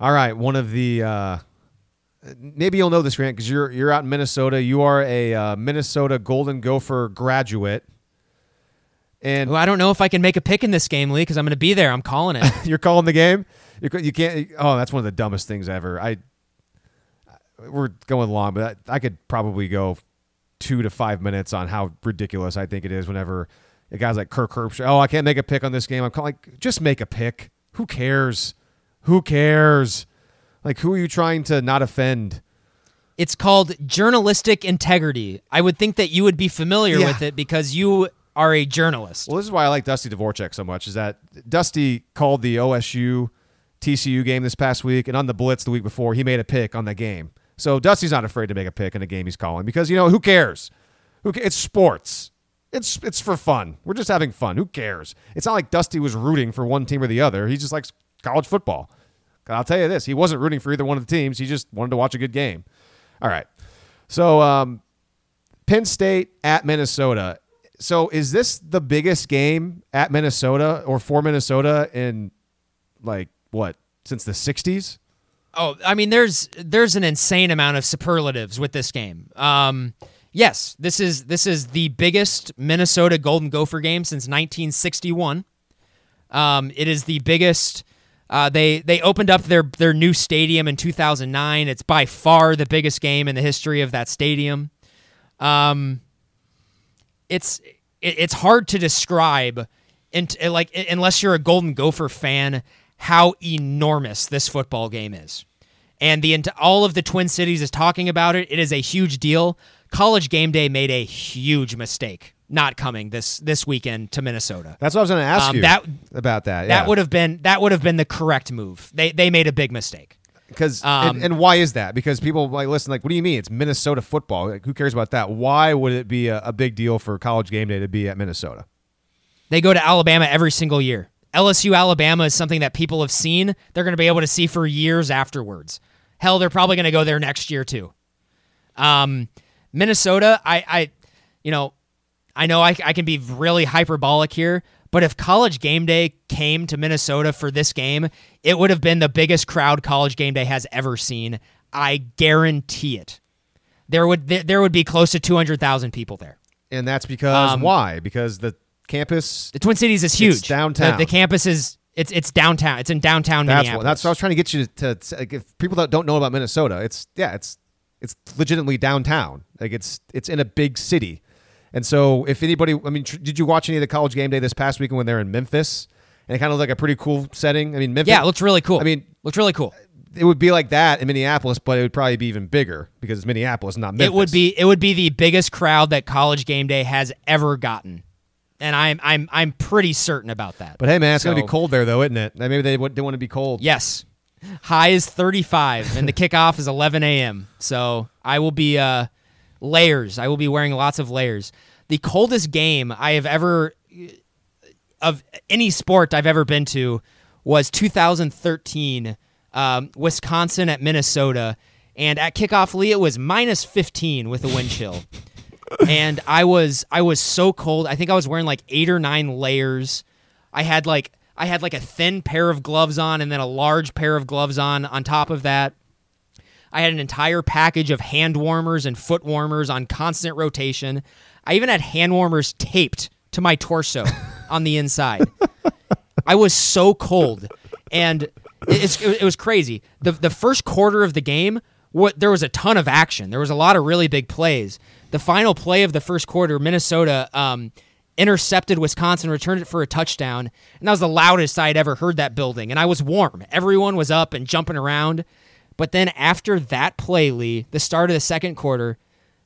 all right. One of the uh, maybe you'll know this, Grant, because you're you're out in Minnesota. You are a uh, Minnesota Golden Gopher graduate, and Well, I don't know if I can make a pick in this game, Lee, because I'm going to be there. I'm calling it. [laughs] you're calling the game. You, c- you can't. Oh, that's one of the dumbest things ever. I we're going long, but I, I could probably go two to five minutes on how ridiculous I think it is. Whenever a guy's like Kirk Herbstreit, oh, I can't make a pick on this game. I'm calling, like, just make a pick. Who cares? Who cares? Like, who are you trying to not offend? It's called journalistic integrity. I would think that you would be familiar Yeah. with it because you are a journalist. Well, this is why I like Dusty Dvorak so much. Is that Dusty called the OSU TCU game this past week, and on the Blitz the week before, he made a pick on that game. So Dusty's not afraid to make a pick in a game he's calling because you know who cares? Who ca- it's sports. It's it's for fun. We're just having fun. Who cares? It's not like Dusty was rooting for one team or the other. He just likes college football. I'll tell you this: he wasn't rooting for either one of the teams. He just wanted to watch a good game. All right. So um, Penn State at Minnesota. So is this the biggest game at Minnesota or for Minnesota in like what since the '60s? Oh, I mean, there's there's an insane amount of superlatives with this game. Um, yes, this is this is the biggest Minnesota Golden Gopher game since 1961. Um, it is the biggest. Uh, they they opened up their their new stadium in 2009. It's by far the biggest game in the history of that stadium. Um, it's it, it's hard to describe, and like unless you're a Golden Gopher fan, how enormous this football game is. And the all of the Twin Cities is talking about it. It is a huge deal. College Game Day made a huge mistake not coming this this weekend to Minnesota. That's what I was going to ask Um, you that- about that. That would have been that would have been the correct move. They they made a big mistake. because um, and, and why is that? Because people like listen like, what do you mean? It's Minnesota football. Like, who cares about that? Why would it be a, a big deal for College Game Day to be at Minnesota? They go to Alabama every single year. LSU Alabama is something that people have seen. They're going to be able to see for years afterwards. Hell, they're probably going to go there next year too. Um, Minnesota, I, I, you know, I know I, I can be really hyperbolic here, but if College Game Day came to Minnesota for this game, it would have been the biggest crowd College Game Day has ever seen. I guarantee it. There would there, would be close to two hundred thousand people there. And that's because Um, why? Because the campus. The Twin Cities is huge. downtown. The, the campus is it's it's downtown. It's in downtown That's Minneapolis. what, that's what I was trying to get you to. to like, if people that don't know about Minnesota, it's yeah, it's it's legitimately downtown. Like it's it's in a big city, and so if anybody, I mean, tr- did you watch any of the college game day this past weekend when they're in Memphis? And it kind of looked like a pretty cool setting. I mean, Memphis. yeah, it looks really cool. I mean, looks really cool. it would be like that in Minneapolis, but it would probably be even bigger because it's Minneapolis, not Memphis. It would be it would be the biggest crowd that College Game Day has ever gotten, and I'm I'm I'm pretty certain about that. But hey, man, it's gonna be cold there, though, isn't it? Maybe they would- they want to be cold. Yes. High is 35 and the kickoff is 11 a.m. So I will be uh, layers. I will be wearing lots of layers. The coldest game I have ever of any sport I've ever been to was 2013, um, Wisconsin at Minnesota, and at kickoff, Lee, it was minus 15 with a wind chill, [laughs] and I was I was so cold. I think I was wearing like eight or nine layers. I had like I had like a thin pair of gloves on, and then a large pair of gloves on on top of that. I had an entire package of hand warmers and foot warmers on constant rotation. I even had hand warmers taped to my torso [laughs] on the inside. I was so cold, and it- it's, it was crazy. the The first quarter of the game, what there was a ton of action. There was a lot of really big plays. The final play of the first quarter, Minnesota um, intercepted Wisconsin, returned it for a touchdown, and that was the loudest I had ever heard that building. And I was warm. Everyone was up and jumping around. But then after that play, Lee, the start of the second quarter,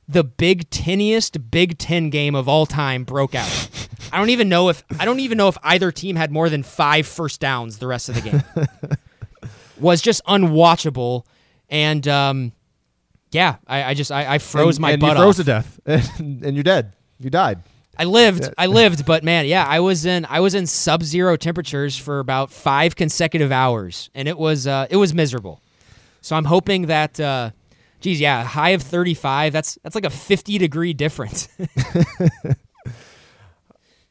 the Big Teniest Big Ten game of all time broke out. [laughs] I don't even know if I don't even know if either team had more than five first downs the rest of the game. [laughs] Was just unwatchable, and um, yeah, I, I just I, I froze and, my and butt you froze off. to death, [laughs] and, and you're dead. You died. I lived, I lived, but man, yeah, I was in I was in sub-zero temperatures for about five consecutive hours, and it was uh, it was miserable. So I'm hoping that, uh, geez, yeah, high of 35. That's that's like a 50 degree difference. [laughs]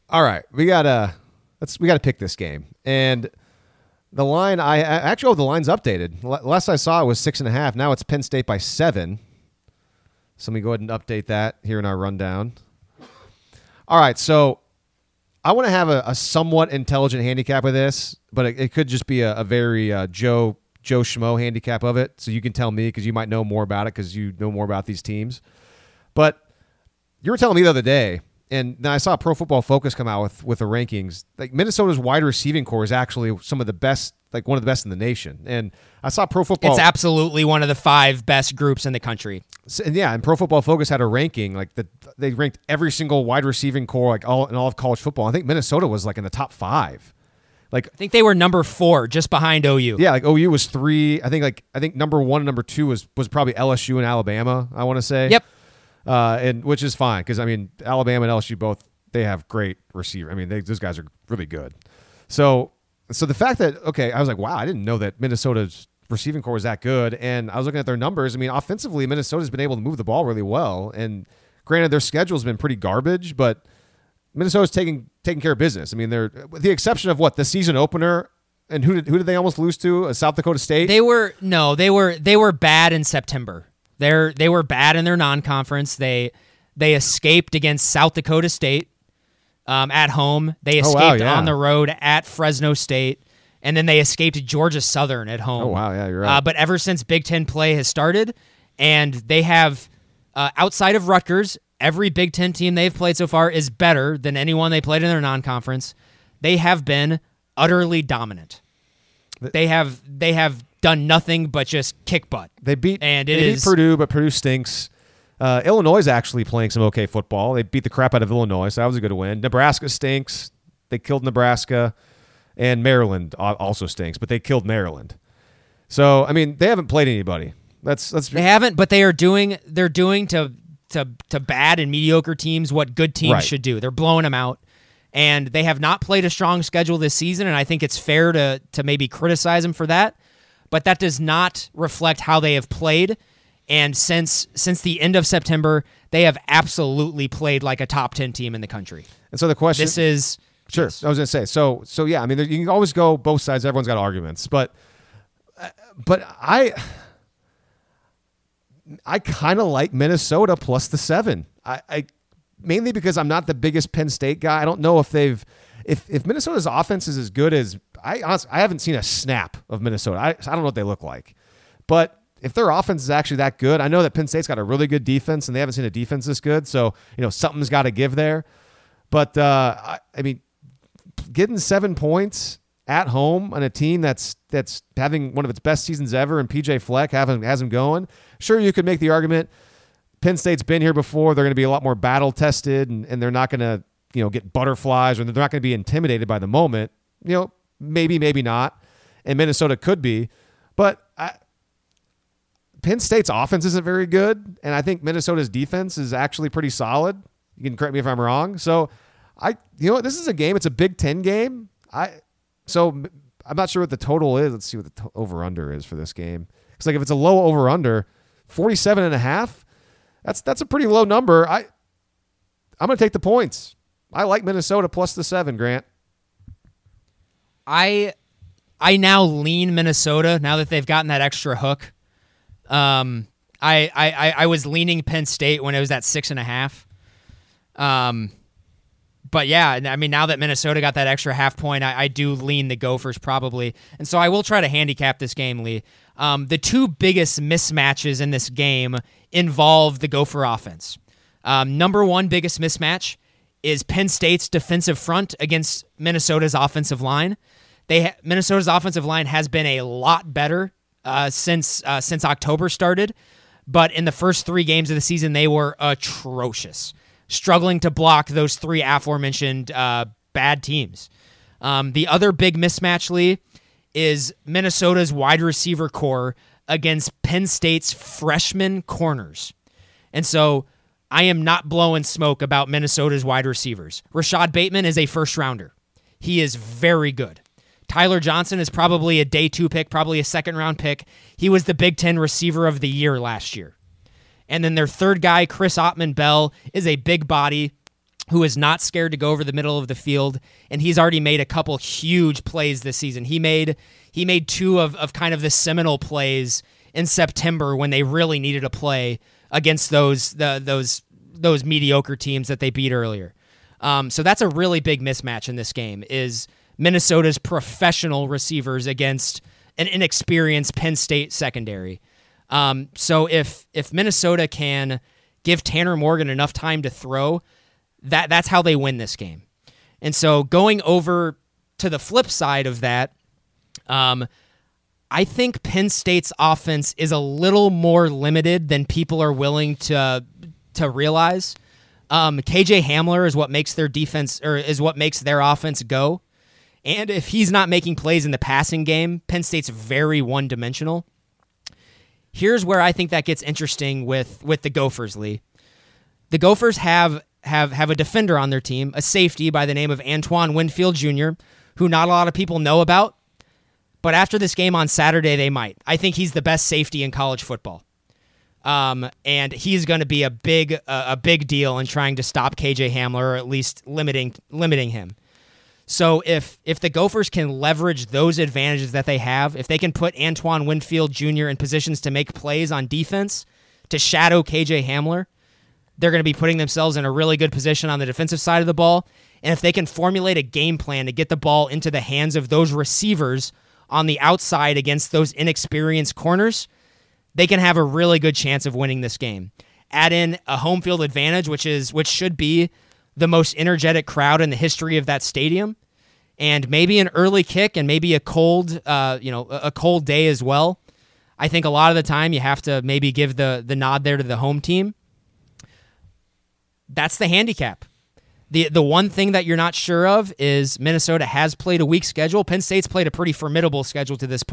All right, we gotta let's we gotta pick this game, and the line I actually oh, the line's updated. L- last I saw it was six and a half. Now it's Penn State by seven. So let me go ahead and update that here in our rundown. All right, so I want to have a, a somewhat intelligent handicap of this, but it, it could just be a, a very uh, Joe Joe Schmo handicap of it. So you can tell me because you might know more about it because you know more about these teams. But you were telling me the other day and then I saw Pro Football Focus come out with with the rankings. Like Minnesota's wide receiving corps is actually some of the best, like one of the best in the nation. And I saw Pro Football. It's absolutely one of the five best groups in the country. And yeah, and Pro Football Focus had a ranking like that. They ranked every single wide receiving corps like all in all of college football. I think Minnesota was like in the top five. Like I think they were number four, just behind OU. Yeah, like OU was three. I think like I think number one and number two was was probably LSU and Alabama. I want to say. Yep. Uh, and which is fine because I mean Alabama and LSU both they have great receiver. I mean they, those guys are really good. So so the fact that okay, I was like, wow, I didn't know that Minnesota's receiving corps was that good. And I was looking at their numbers. I mean, offensively, Minnesota's been able to move the ball really well. And granted, their schedule's been pretty garbage, but Minnesota's taking taking care of business. I mean, they're with the exception of what the season opener. And who did who did they almost lose to? Uh, South Dakota State. They were no, they were they were bad in September. They're they were bad in their non-conference. They they escaped against South Dakota State um, at home. They escaped oh, wow, yeah. on the road at Fresno State, and then they escaped Georgia Southern at home. Oh wow, yeah, you're right. Uh, but ever since Big Ten play has started, and they have uh, outside of Rutgers, every Big Ten team they've played so far is better than anyone they played in their non-conference. They have been utterly dominant. They have they have done nothing but just kick butt. They beat and they it beat Purdue, but Purdue stinks. Uh, Illinois is actually playing some okay football. They beat the crap out of Illinois, so that was a good win. Nebraska stinks. They killed Nebraska, and Maryland also stinks, but they killed Maryland. So I mean, they haven't played anybody. That's that's They haven't, but they are doing they're doing to to to bad and mediocre teams what good teams Right. should do. They're blowing them out. And they have not played a strong schedule this season, and I think it's fair to to maybe criticize them for that. But that does not reflect how they have played. And since since the end of September, they have absolutely played like a top ten team in the country. and so the question. This is Sure. I was gonna say. So so yeah. I mean, there, you can always go both sides. Everyone's got arguments, but uh, but I I kind of like Minnesota plus the seven. I, I mainly because I'm not the biggest Penn State guy. I don't know if they've if if Minnesota's offense is as good as I honestly, I haven't seen a snap of Minnesota. I I don't know what they look like, but. If their offense is actually that good, I know that Penn State's got a really good defense, and they haven't seen a defense this good. So you know something's got to give there. But uh, I, I mean, getting seven points at home on a team that's that's having one of its best seasons ever, and PJ Fleck having has him going. Sure, you could make the argument. Penn State's been here before. They're going to be a lot more battle tested, and, and they're not going to you know get butterflies, or they're not going to be intimidated by the moment. You know, maybe, maybe not. And Minnesota could be, but I, Penn State's offense isn't very good, and I think Minnesota's defense is actually pretty solid. You can correct me if I'm wrong. So, I you know this is a game. It's a Big Ten game. I so I'm not sure what the total is. Let's see what the to- over under is for this game. It's like if it's a low over under, 47 and a half. That's that's a pretty low number. I I'm gonna take the points. I like Minnesota plus the seven. Grant. I I now lean Minnesota now that they've gotten that extra hook. Um, I I I- I was leaning Penn State when it was at six and a half. Um, but yeah, I mean now that Minnesota got that extra half point, I, I do lean the Gophers probably, and so I will try to handicap this game, Lee. Um, the two biggest mismatches in this game involve the Gopher offense. Um, number one biggest mismatch is Penn State's defensive front against Minnesota's offensive line. They ha- Minnesota's offensive line has been a lot better uh, since uh, since October started, but in the first three games of the season they were atrocious, struggling to block those three aforementioned uh, bad teams. Um, the other big mismatch, Lee, is Minnesota's wide receiver corps against Penn State's freshman corners. And so I am not blowing smoke about Minnesota's wide receivers. Rashod Bateman is a first rounder. He is very good. Tyler Johnson is probably a day two pick, probably a second round pick. He was the Big Ten receiver of the year last year. And then their third guy, Chris Autman-Bell, is a big body who is not scared to go over the middle of the field, and he's already made a couple huge plays this season. He made he made two of, of kind of the seminal plays in September when they really needed a play against those the, those those mediocre teams that they beat earlier. Um, so that's a really big mismatch in this game. Is Minnesota's professional receivers against an inexperienced Penn State secondary. Um, so if if Minnesota can give Tanner Morgan enough time to throw, that that's how they win this game. And so going over to the flip side of that, um, I think Penn State's offense is a little more limited than people are willing to to realize. Um, KJ Hamler is what makes their defense or is what makes their offense go. And if he's not making plays in the passing game, Penn State's very one dimensional. Here's where I think that gets interesting with with the Gophers, Lee. The Gophers have have have a defender on their team, a safety by the name of Antoine Winfield Jr., who not a lot of people know about. But after this game on Saturday, they might. I think he's the best safety in college football. Um, and he's going to be a big uh, a big deal in trying to stop KJ Hamler or at least limiting limiting him. So if if the Gophers can leverage those advantages that they have, if they can put Antoine Winfield Jr. in positions to make plays on defense to shadow KJ Hamler, they're going to be putting themselves in a really good position on the defensive side of the ball. And if they can formulate a game plan to get the ball into the hands of those receivers on the outside against those inexperienced corners, they can have a really good chance of winning this game. Add in a home field advantage, which is which should be the most energetic crowd in the history of that stadium, and maybe an early kick and maybe a cold, uh, you know, a cold day as well. I think a lot of the time you have to maybe give the the nod there to the home team. That's the handicap. The the one thing that you're not sure of is Minnesota has played a weak schedule. Penn State's played a pretty formidable schedule to this.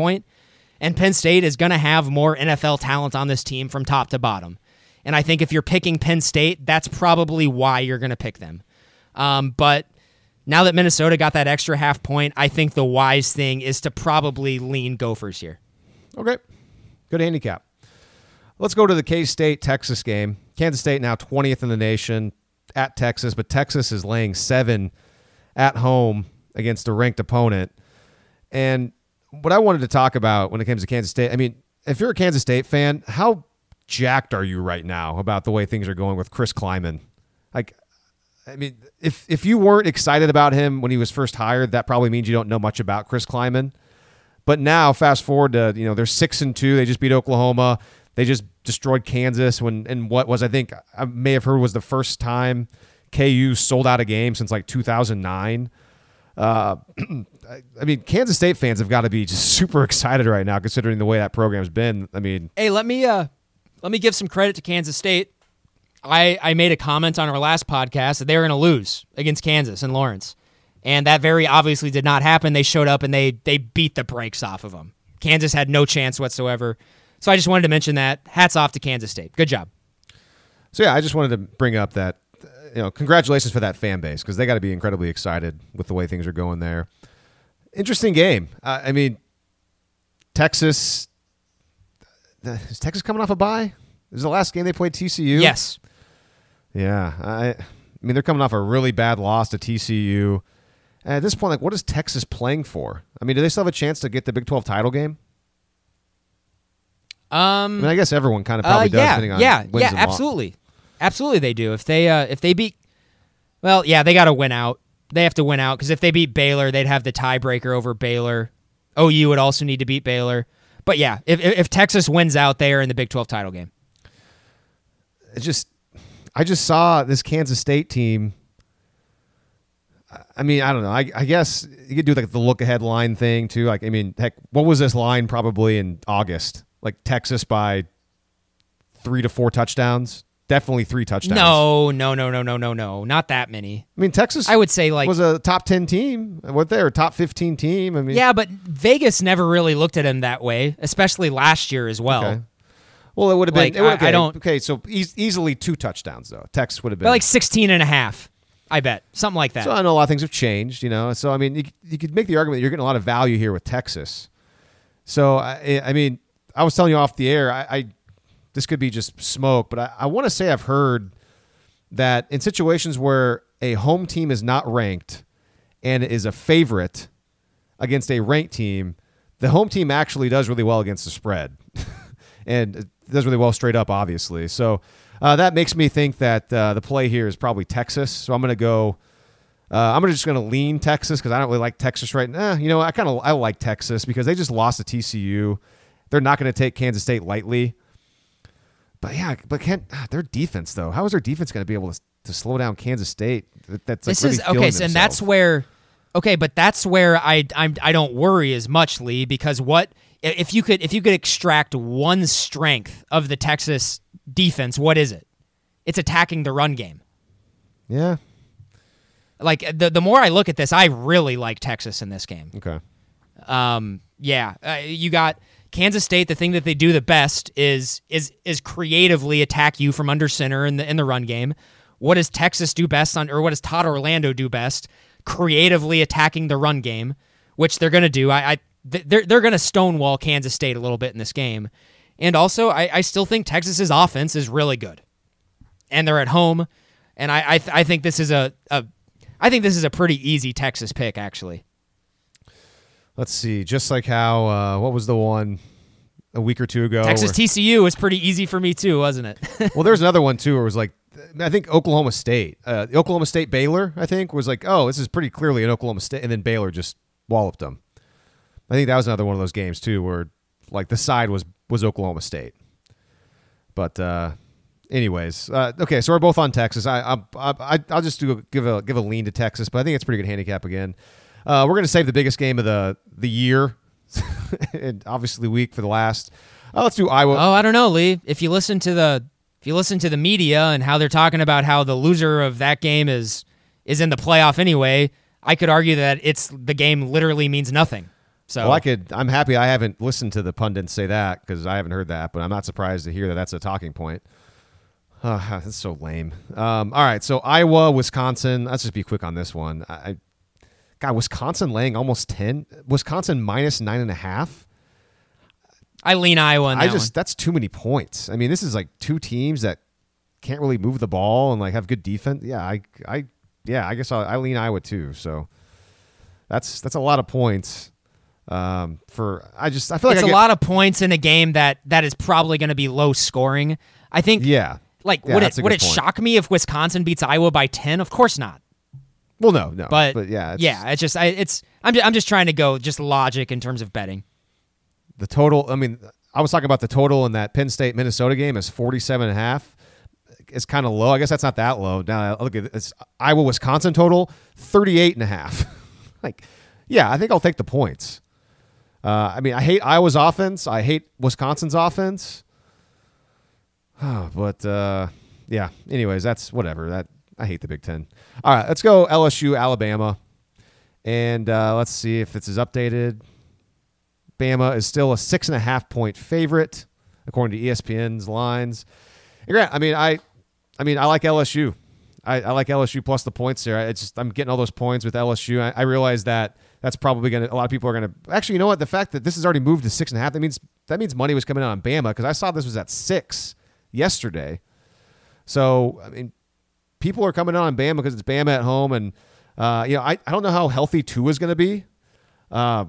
And Penn State is going to have more NFL talent on this team from top to bottom. And I think if you're picking Penn State, that's probably why you're going to pick them. Um, but now that Minnesota got that extra half point, I think the wise thing is to probably lean Gophers here. Okay. Good handicap. Let's go to the K State Texas game. Kansas State now 20th in the nation at Texas, but Texas is laying seven at home against a ranked opponent. And what I wanted to talk about when it comes to Kansas State, I mean, if you're a Kansas State fan, how jacked are you right now about the way things are going with Chris Klieman? Like, I mean, if if you weren't excited about him when he was first hired, that probably means you don't know much about Chris Klieman. But now, fast forward to you know they're six and two. They just beat Oklahoma. They just destroyed Kansas when and what was I think I may have heard was the first time KU sold out a game since like 2009. Uh, [clears throat] I mean, Kansas State fans have got to be just super [laughs] excited right now, considering the way that program's been. I mean, hey, let me uh, let me give some credit to Kansas State. I I made a comment on our last podcast that they were going to lose against Kansas and Lawrence, and that very obviously did not happen. They showed up and they they beat the brakes off of them. Kansas had no chance whatsoever. So I just wanted to mention that. Hats off to Kansas State. Good job. So yeah, I just wanted to bring up that you know, congratulations for that fan base because they got to be incredibly excited with the way things are going there. Interesting game. Uh, I mean, Texas. Is Texas coming off a bye? Is the last game they played TCU? Yes. Yeah. I, I mean, they're coming off a really bad loss to TCU. And at this point, like, what is Texas playing for? I mean, do they still have a chance to get the Big 12 title game? Um, I mean, I guess everyone kind of probably uh, does, yeah, depending on yeah, yeah, absolutely, absolutely they do. If they uh, if they beat, well, yeah, they got to win out. They have to win out because if they beat Baylor, they'd have the tiebreaker over Baylor. OU would also need to beat Baylor. But yeah, if if Texas wins out, there in the Big Twelve title game. Just, I just saw this Kansas State team. I mean, I don't know. I, I guess you could do like the look ahead line thing too. Like, I mean, heck, what was this line probably in August? Like Texas by three to four touchdowns. Definitely three touchdowns. No, no, no, no, no, no, no, not that many. I mean, Texas. I would say like was a top ten team. What they were top fifteen team. I mean, yeah, but Vegas never really looked at him that way, especially last year as well. Okay. Well, it would have been. Like, I- I okay, don't- Okay, so e- easily two touchdowns though. Texas would have been like 16 and a half, I bet. Something like that. So I know a lot of things have changed, you know. So I mean, you, you could make the argument that you're getting a lot of value here with Texas. So I, I mean, I was telling you off the air, I, I this could be just smoke, but I, I want to say I've heard that in situations where a home team is not ranked and is a favorite against a ranked team, the home team actually does really well against the spread, [laughs] and does really well straight up, obviously. So uh, that makes me think that uh, the play here is probably Texas. So I'm going to go. Uh, I'm just going to lean Texas because I don't really like Texas right now. You know, I kind of I like Texas because they just lost to TCU. They're not going to take Kansas State lightly. But yeah, but can't ah, their defense though? How is their defense going to be able to to slow down Kansas State. That, that's like this really is okay, so, and that's where okay, but that's where I I'm I don't worry as much, Lee, because what if you could if you could extract one strength of the Texas defense, what is it? It's attacking the run game. yeah. Like the the more I look at this, I really like Texas in this game. Okay. Um, yeah, uh, you got Kansas State. The thing that they do the best is is is creatively attack you from under center in the in the run game. What does Texas do best on, or what does Todd Orlando do best? Creatively attacking the run game, which they're going to do. I, I they're they're going to stonewall Kansas State a little bit in this game, and also I, I still think Texas's offense is really good, and they're at home, and I I, th- I think this is a, a I think this is a pretty easy Texas pick actually. Let's see. Just like how uh, what was the one a week or two ago? Texas where- TCU was pretty easy for me too, wasn't it? [laughs] well, there's another one too, where it was like, I think Oklahoma State, uh, the Oklahoma State Baylor, I think was like, oh, this is pretty clearly an Oklahoma State, and then Baylor just walloped them. I think that was another one of those games too, where like the side was was Oklahoma State. But uh, anyways, uh, okay, so we're both on Texas. I I, I I'll just do give a give a lean to Texas, but I think it's a pretty good handicap again. Uh, we're gonna save the biggest game of the the year, [laughs] and obviously week for the last. Uh, let's do Iowa. oh, I don't know, Lee. If you listen to the if you listen to the media and how they're talking about how the loser of that game is is in the playoff anyway, I could argue that it's the game literally means nothing. So Well, I could. I'm happy I haven't listened to the pundits say that because I haven't heard that, but I'm not surprised to hear that that's a talking point. Uh, [sighs] that's so lame. Um, all right, so Iowa, Wisconsin. Let's just be quick on this one. I God, Wisconsin laying almost ten. Wisconsin minus nine and a half. I lean Iowa I just that's too many points. I mean, this is like two teams that can't really move the ball and like have good defense. Yeah, I, I, yeah, I guess I, I lean Iowa too. So that's that's a lot of points. Um, for I just I feel one. like It's a get- lot of points in a game that that is probably going to be low scoring. I think. Yeah. Like Yeah, would it would it point. shock me if Wisconsin beats Iowa by ten? Of course not. Well, no, no, But, yeah, it's, yeah, it's just I, it's I'm just, I'm just trying to go just logic in terms of betting. The total. I mean, I was talking about the total in that Penn State Minnesota game is 47 and a half. It's kind of low. I guess that's not that low. Now I look at it's Iowa Wisconsin total 38 and a half. [laughs] like, yeah, I think I'll take the points. Uh, I mean, I hate Iowa's offense. I hate Wisconsin's offense. [sighs] but uh, yeah. Anyways, that's whatever. That I hate the Big Ten. All right, let's go LSU Alabama, and uh, let's see if this is updated. Bama is still a six and a half point favorite according to ESPN's lines. And Grant, I mean, I, I mean, I like LSU. I, I like LSU plus the points there. I just I'm getting all those points with LSU. I, I realize that that's probably gonna. A lot of people are gonna. Actually, you know what? The fact that this has already moved to six and a half that means that means money was coming in on Bama because I saw this was at six yesterday. So I mean, people are coming in on Bama because it's Bama at home, and uh, you know, I, I don't know how healthy Tua is going to be. Uh,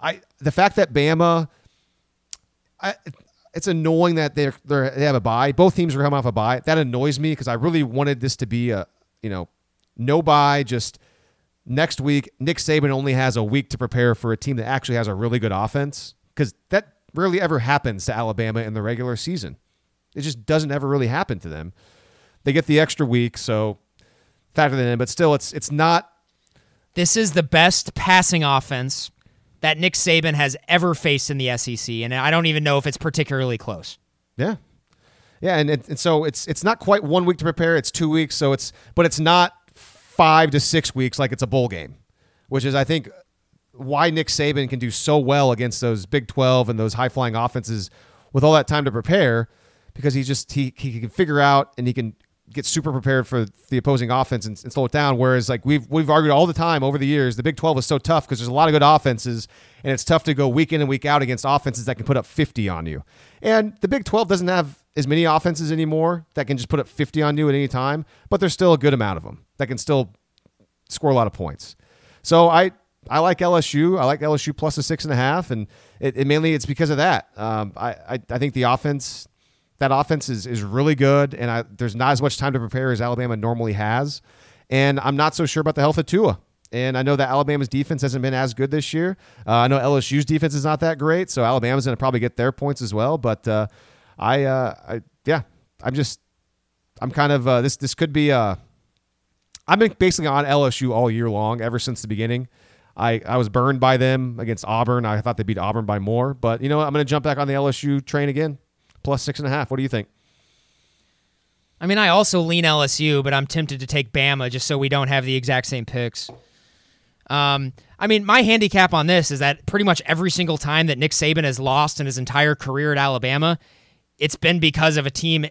I the fact that Bama, I it's annoying that they're, they're they have a bye. Both teams are coming off a bye. That annoys me because I really wanted this to be a you know no bye. Just next week, Nick Saban only has a week to prepare for a team that actually has a really good offense because that rarely ever happens to Alabama in the regular season. It just doesn't ever really happen to them. They get the extra week, so factor that in. But still, it's it's not This is the best passing offense that Nick Saban has ever faced in the SEC, and I don't even know if it's particularly close. Yeah, yeah, and, and and so it's it's not quite one week to prepare. It's two weeks. So it's but it's not five to six weeks like it's a bowl game, which is I think why Nick Saban can do so well against those Big Twelve and those high flying offenses with all that time to prepare, because he just he he can figure out and he can get super prepared for the opposing offense and, and slow it down. Whereas like we've we've argued all the time over the years, the Big Twelve is so tough because there's a lot of good offenses, and it's tough to go week in and week out against offenses that can put up 50 on you. And the Big 12 doesn't have as many offenses anymore that can just put up 50 on you at any time, but there's still a good amount of them that can still score a lot of points. So I I like LSU. I like LSU plus a six and a half, and it, it mainly it's because of that. Um, I, I I think the offense that offense is is really good, and I, there's not as much time to prepare as Alabama normally has, and I'm not so sure about the health of Tua. And I know that Alabama's defense hasn't been as good this year. Uh, I know LSU's defense is not that great, so Alabama's going to probably get their points as well. But uh, I, uh, I, yeah, I'm just I'm kind of uh, this. This could be. Uh, I've been basically on LSU all year long, ever since the beginning. I, I was burned by them against Auburn. I thought they beat Auburn by more, but you know what? I'm going to jump back on the LSU train again, plus six and a half. What do you think? I mean, I also lean LSU, but I'm tempted to take Bama just so we don't have the exact same picks. Um, I mean, my handicap on this is that pretty much every single time that Nick Saban has lost in his entire career at Alabama, it's been because of a team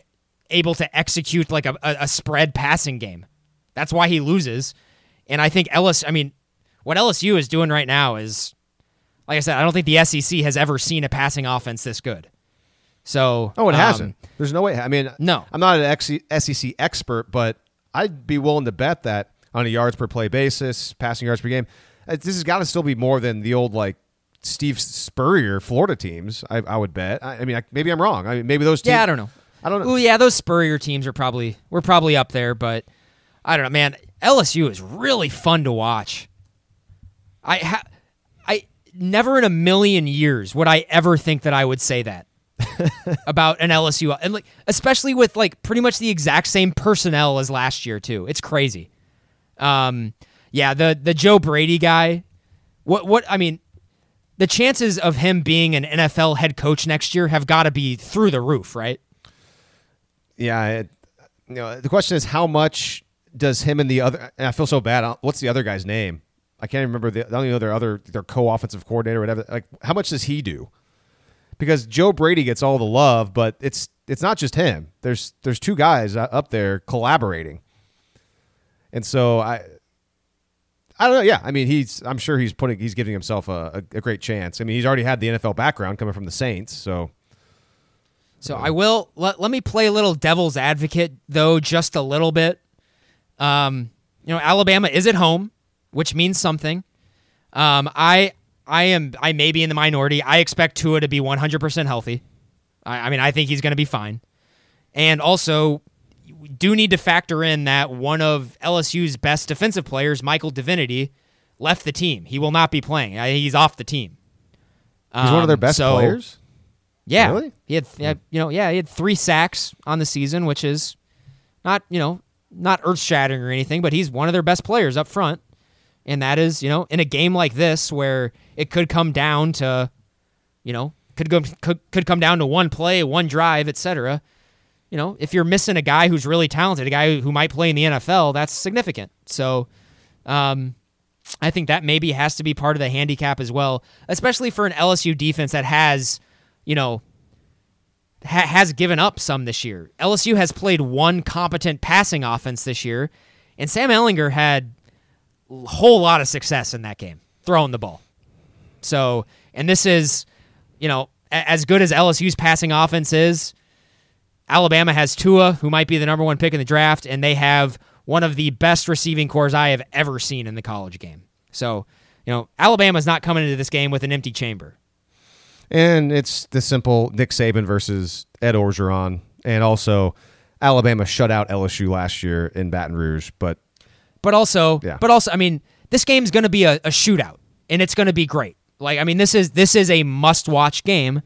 able to execute like a, a, spread passing game. That's why he loses. And I think Ellis, I mean, what LSU is doing right now is, like I said, I don't think the SEC has ever seen a passing offense this good. So, Oh, it um, hasn't. There's no way. I mean, No. I'm not an SEC expert, but I'd be willing to bet that on a yards per play basis, passing yards per game, uh, this has got to still be more than the old like Steve Spurrier Florida teams. I, I would bet. I, I mean, I, maybe I'm wrong. I mean, maybe those. Teams, Yeah, I don't know. I don't know. Well, yeah, those Spurrier teams are probably we're probably up there, but I don't know, man. LSU is really fun to watch. I ha- I never in a million years would I ever think that I would say that [laughs] about an LSU and like especially with like pretty much the exact same personnel as last year too. It's crazy. Um, yeah, the the Joe Brady guy. What what I mean, the chances of him being an NFL head coach next year have got to be through the roof, right? Yeah, it, you know, the question is how much does him and the other? And I feel so bad. What's the other guy's name? I can't remember. The, I don't even know their other their co-offensive coordinator, or whatever. Like, how much does he do? Because Joe Brady gets all the love, but it's it's not just him. There's there's two guys up there collaborating, and so I. I don't know. Yeah, I mean, he's. I'm sure he's putting. He's giving himself a, a, a great chance. I mean, he's already had the NFL background coming from the Saints, so So I will let, let me play a little devil's advocate though just a little bit. Um, you know, Alabama is at home, which means something. Um, I I am I may be in the minority. I expect Tua to be 100% healthy. I, I mean, I think he's going to be fine. And also, we do need to factor in that one of LSU's best defensive players, Michael Divinity, left the team. He will not be playing. He's off the team. he's one of their Um, best so- players. yeah, Really? he had, yeah, you know, yeah, he had three sacks on the season, which is not, you know, not earth shattering or anything, but he's one of their best players up front, and that is, you know, in a game like this where it could come down to, you know, could go could, could come down to one play, one drive, etc. You know, if you're missing a guy who's really talented, a guy who might play in the NFL, that's significant. So, um, I think that maybe has to be part of the handicap as well, especially for an LSU defense that has, you know, ha- has given up some this year. LSU has played one competent passing offense this year, and Sam Ehlinger had a whole lot of success in that game throwing the ball. So, and this is, you know, as good as LSU's passing offense is, Alabama has Tua, who might be the number one pick in the draft, and they have one of the best receiving corps I have ever seen in the college game. So, you know, Alabama's not coming into this game with an empty chamber. And it's the simple Nick Saban versus Ed Orgeron, and also Alabama shut out LSU last year in Baton Rouge. But But also, Yeah. but also, I mean, this game's going to be a, a shootout, and it's going to be great. Like, I mean, this is this is a must-watch game.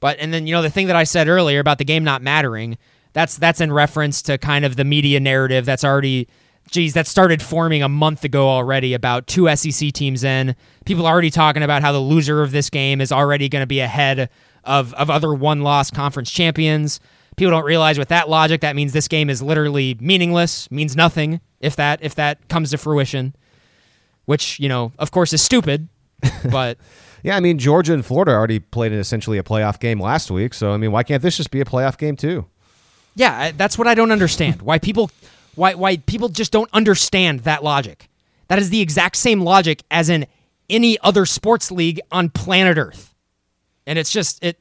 But and then you know the thing that I said earlier about the game not mattering, that's that's in reference to kind of the media narrative that's already, geez, that started forming a month ago already about two SEC teams in. People are already talking about how the loser of this game is already going to be ahead of of other one-loss conference champions. People don't realize with that logic that means this game is literally meaningless, means nothing if that if that comes to fruition. Which, you know, of course is stupid, [laughs] but yeah, I mean Georgia and Florida already played in essentially a playoff game last week. So I mean, why can't this just be a playoff game too? yeah, that's what I don't understand. Why people why why people just don't understand that logic. That is the exact same logic as in any other sports league on planet Earth. And it's just it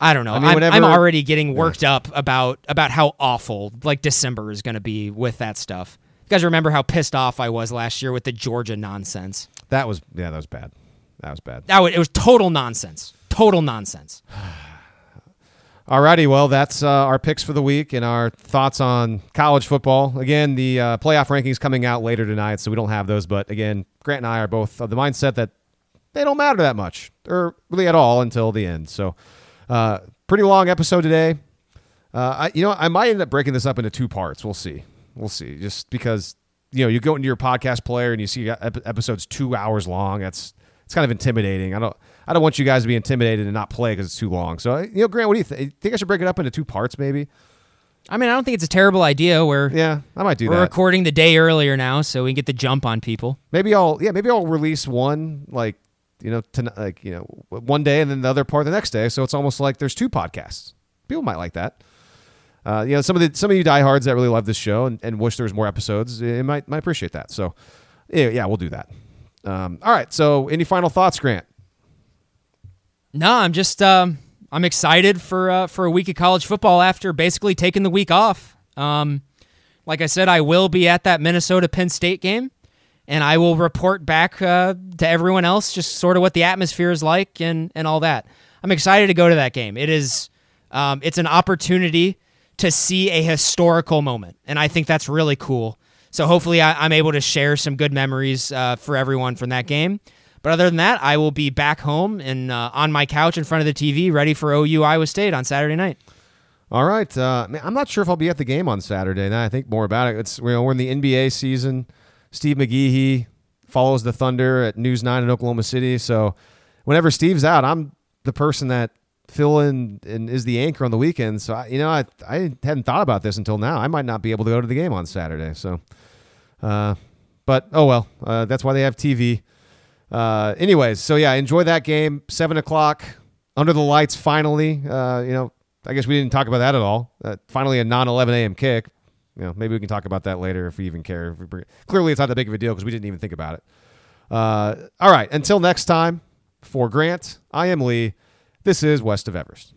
I don't know. I mean, I'm, whenever- I'm already getting worked up about about how awful like December is going to be with that stuff. You guys remember how pissed off I was last year with the Georgia nonsense? That was yeah, that was bad. That was bad. That was, it was total nonsense. Total nonsense. [sighs] Alrighty, well, that's uh, our picks for the week and our thoughts on college football. Again, the uh, playoff rankings coming out later tonight, so we don't have those. But again, Grant and I are both of the mindset that they don't matter that much, or really at all, until the end. So, uh, pretty long episode today. Uh, I, you know, I might end up breaking this up into two parts. We'll see. We'll see. Just because you know, you go into your podcast player and you see episodes two hours long. That's it's kind of intimidating. I don't. I don't want you guys to be intimidated and not play because it's too long. So, you know, Grant, what do you think? Think I should break it up into two parts, maybe? I mean, I don't think it's a terrible idea. We're Yeah, I might do we're that. recording the day earlier now, so we can get the jump on people. Maybe I'll yeah, maybe I'll release one like you know to, like you know one day and then the other part the next day. So it's almost like there's two podcasts. People might like that. Uh, you know, some of the some of you diehards that really love this show and, and wish there was more episodes, it might might appreciate that. So yeah, yeah, we'll do that. Um, all right. So any final thoughts, Grant? No, I'm just um, I'm excited for uh, for a week of college football after basically taking the week off. Um, like I said, I will be at that Minnesota Penn State game, and I will report back uh, to everyone else just sort of what the atmosphere is like and and all that. I'm excited to go to that game. It is um, it's an opportunity to see a historical moment, and I think that's really cool. So hopefully, I, am able to share some good memories uh, for everyone from that game. But other than that, I will be back home and uh, on my couch in front of the TV, ready for OU Iowa State on Saturday night. All right. Uh, man, I'm not sure if I'll be at the game on Saturday. Now I think more about it. It's you know we're in the NBA season. Steve McGehee follows the Thunder at News Nine in Oklahoma City. So whenever Steve's out, I'm the person that fill in and is the anchor on the weekend. So I, you know I I hadn't thought about this until now. I might not be able to go to the game on Saturday. So, uh, but oh well. Uh, that's why they have TV. Uh, anyways, so yeah, enjoy that game. Seven o'clock under the lights. Finally, uh, you know, I guess we didn't talk about that at all. Uh, finally, a non 11 a.m. kick. You know, maybe we can talk about that later if we even care. If we bring, clearly, it's not that big of a deal because we didn't even think about it. Uh, all right, until next time, for Grant, I am Lee. This is West of Everest.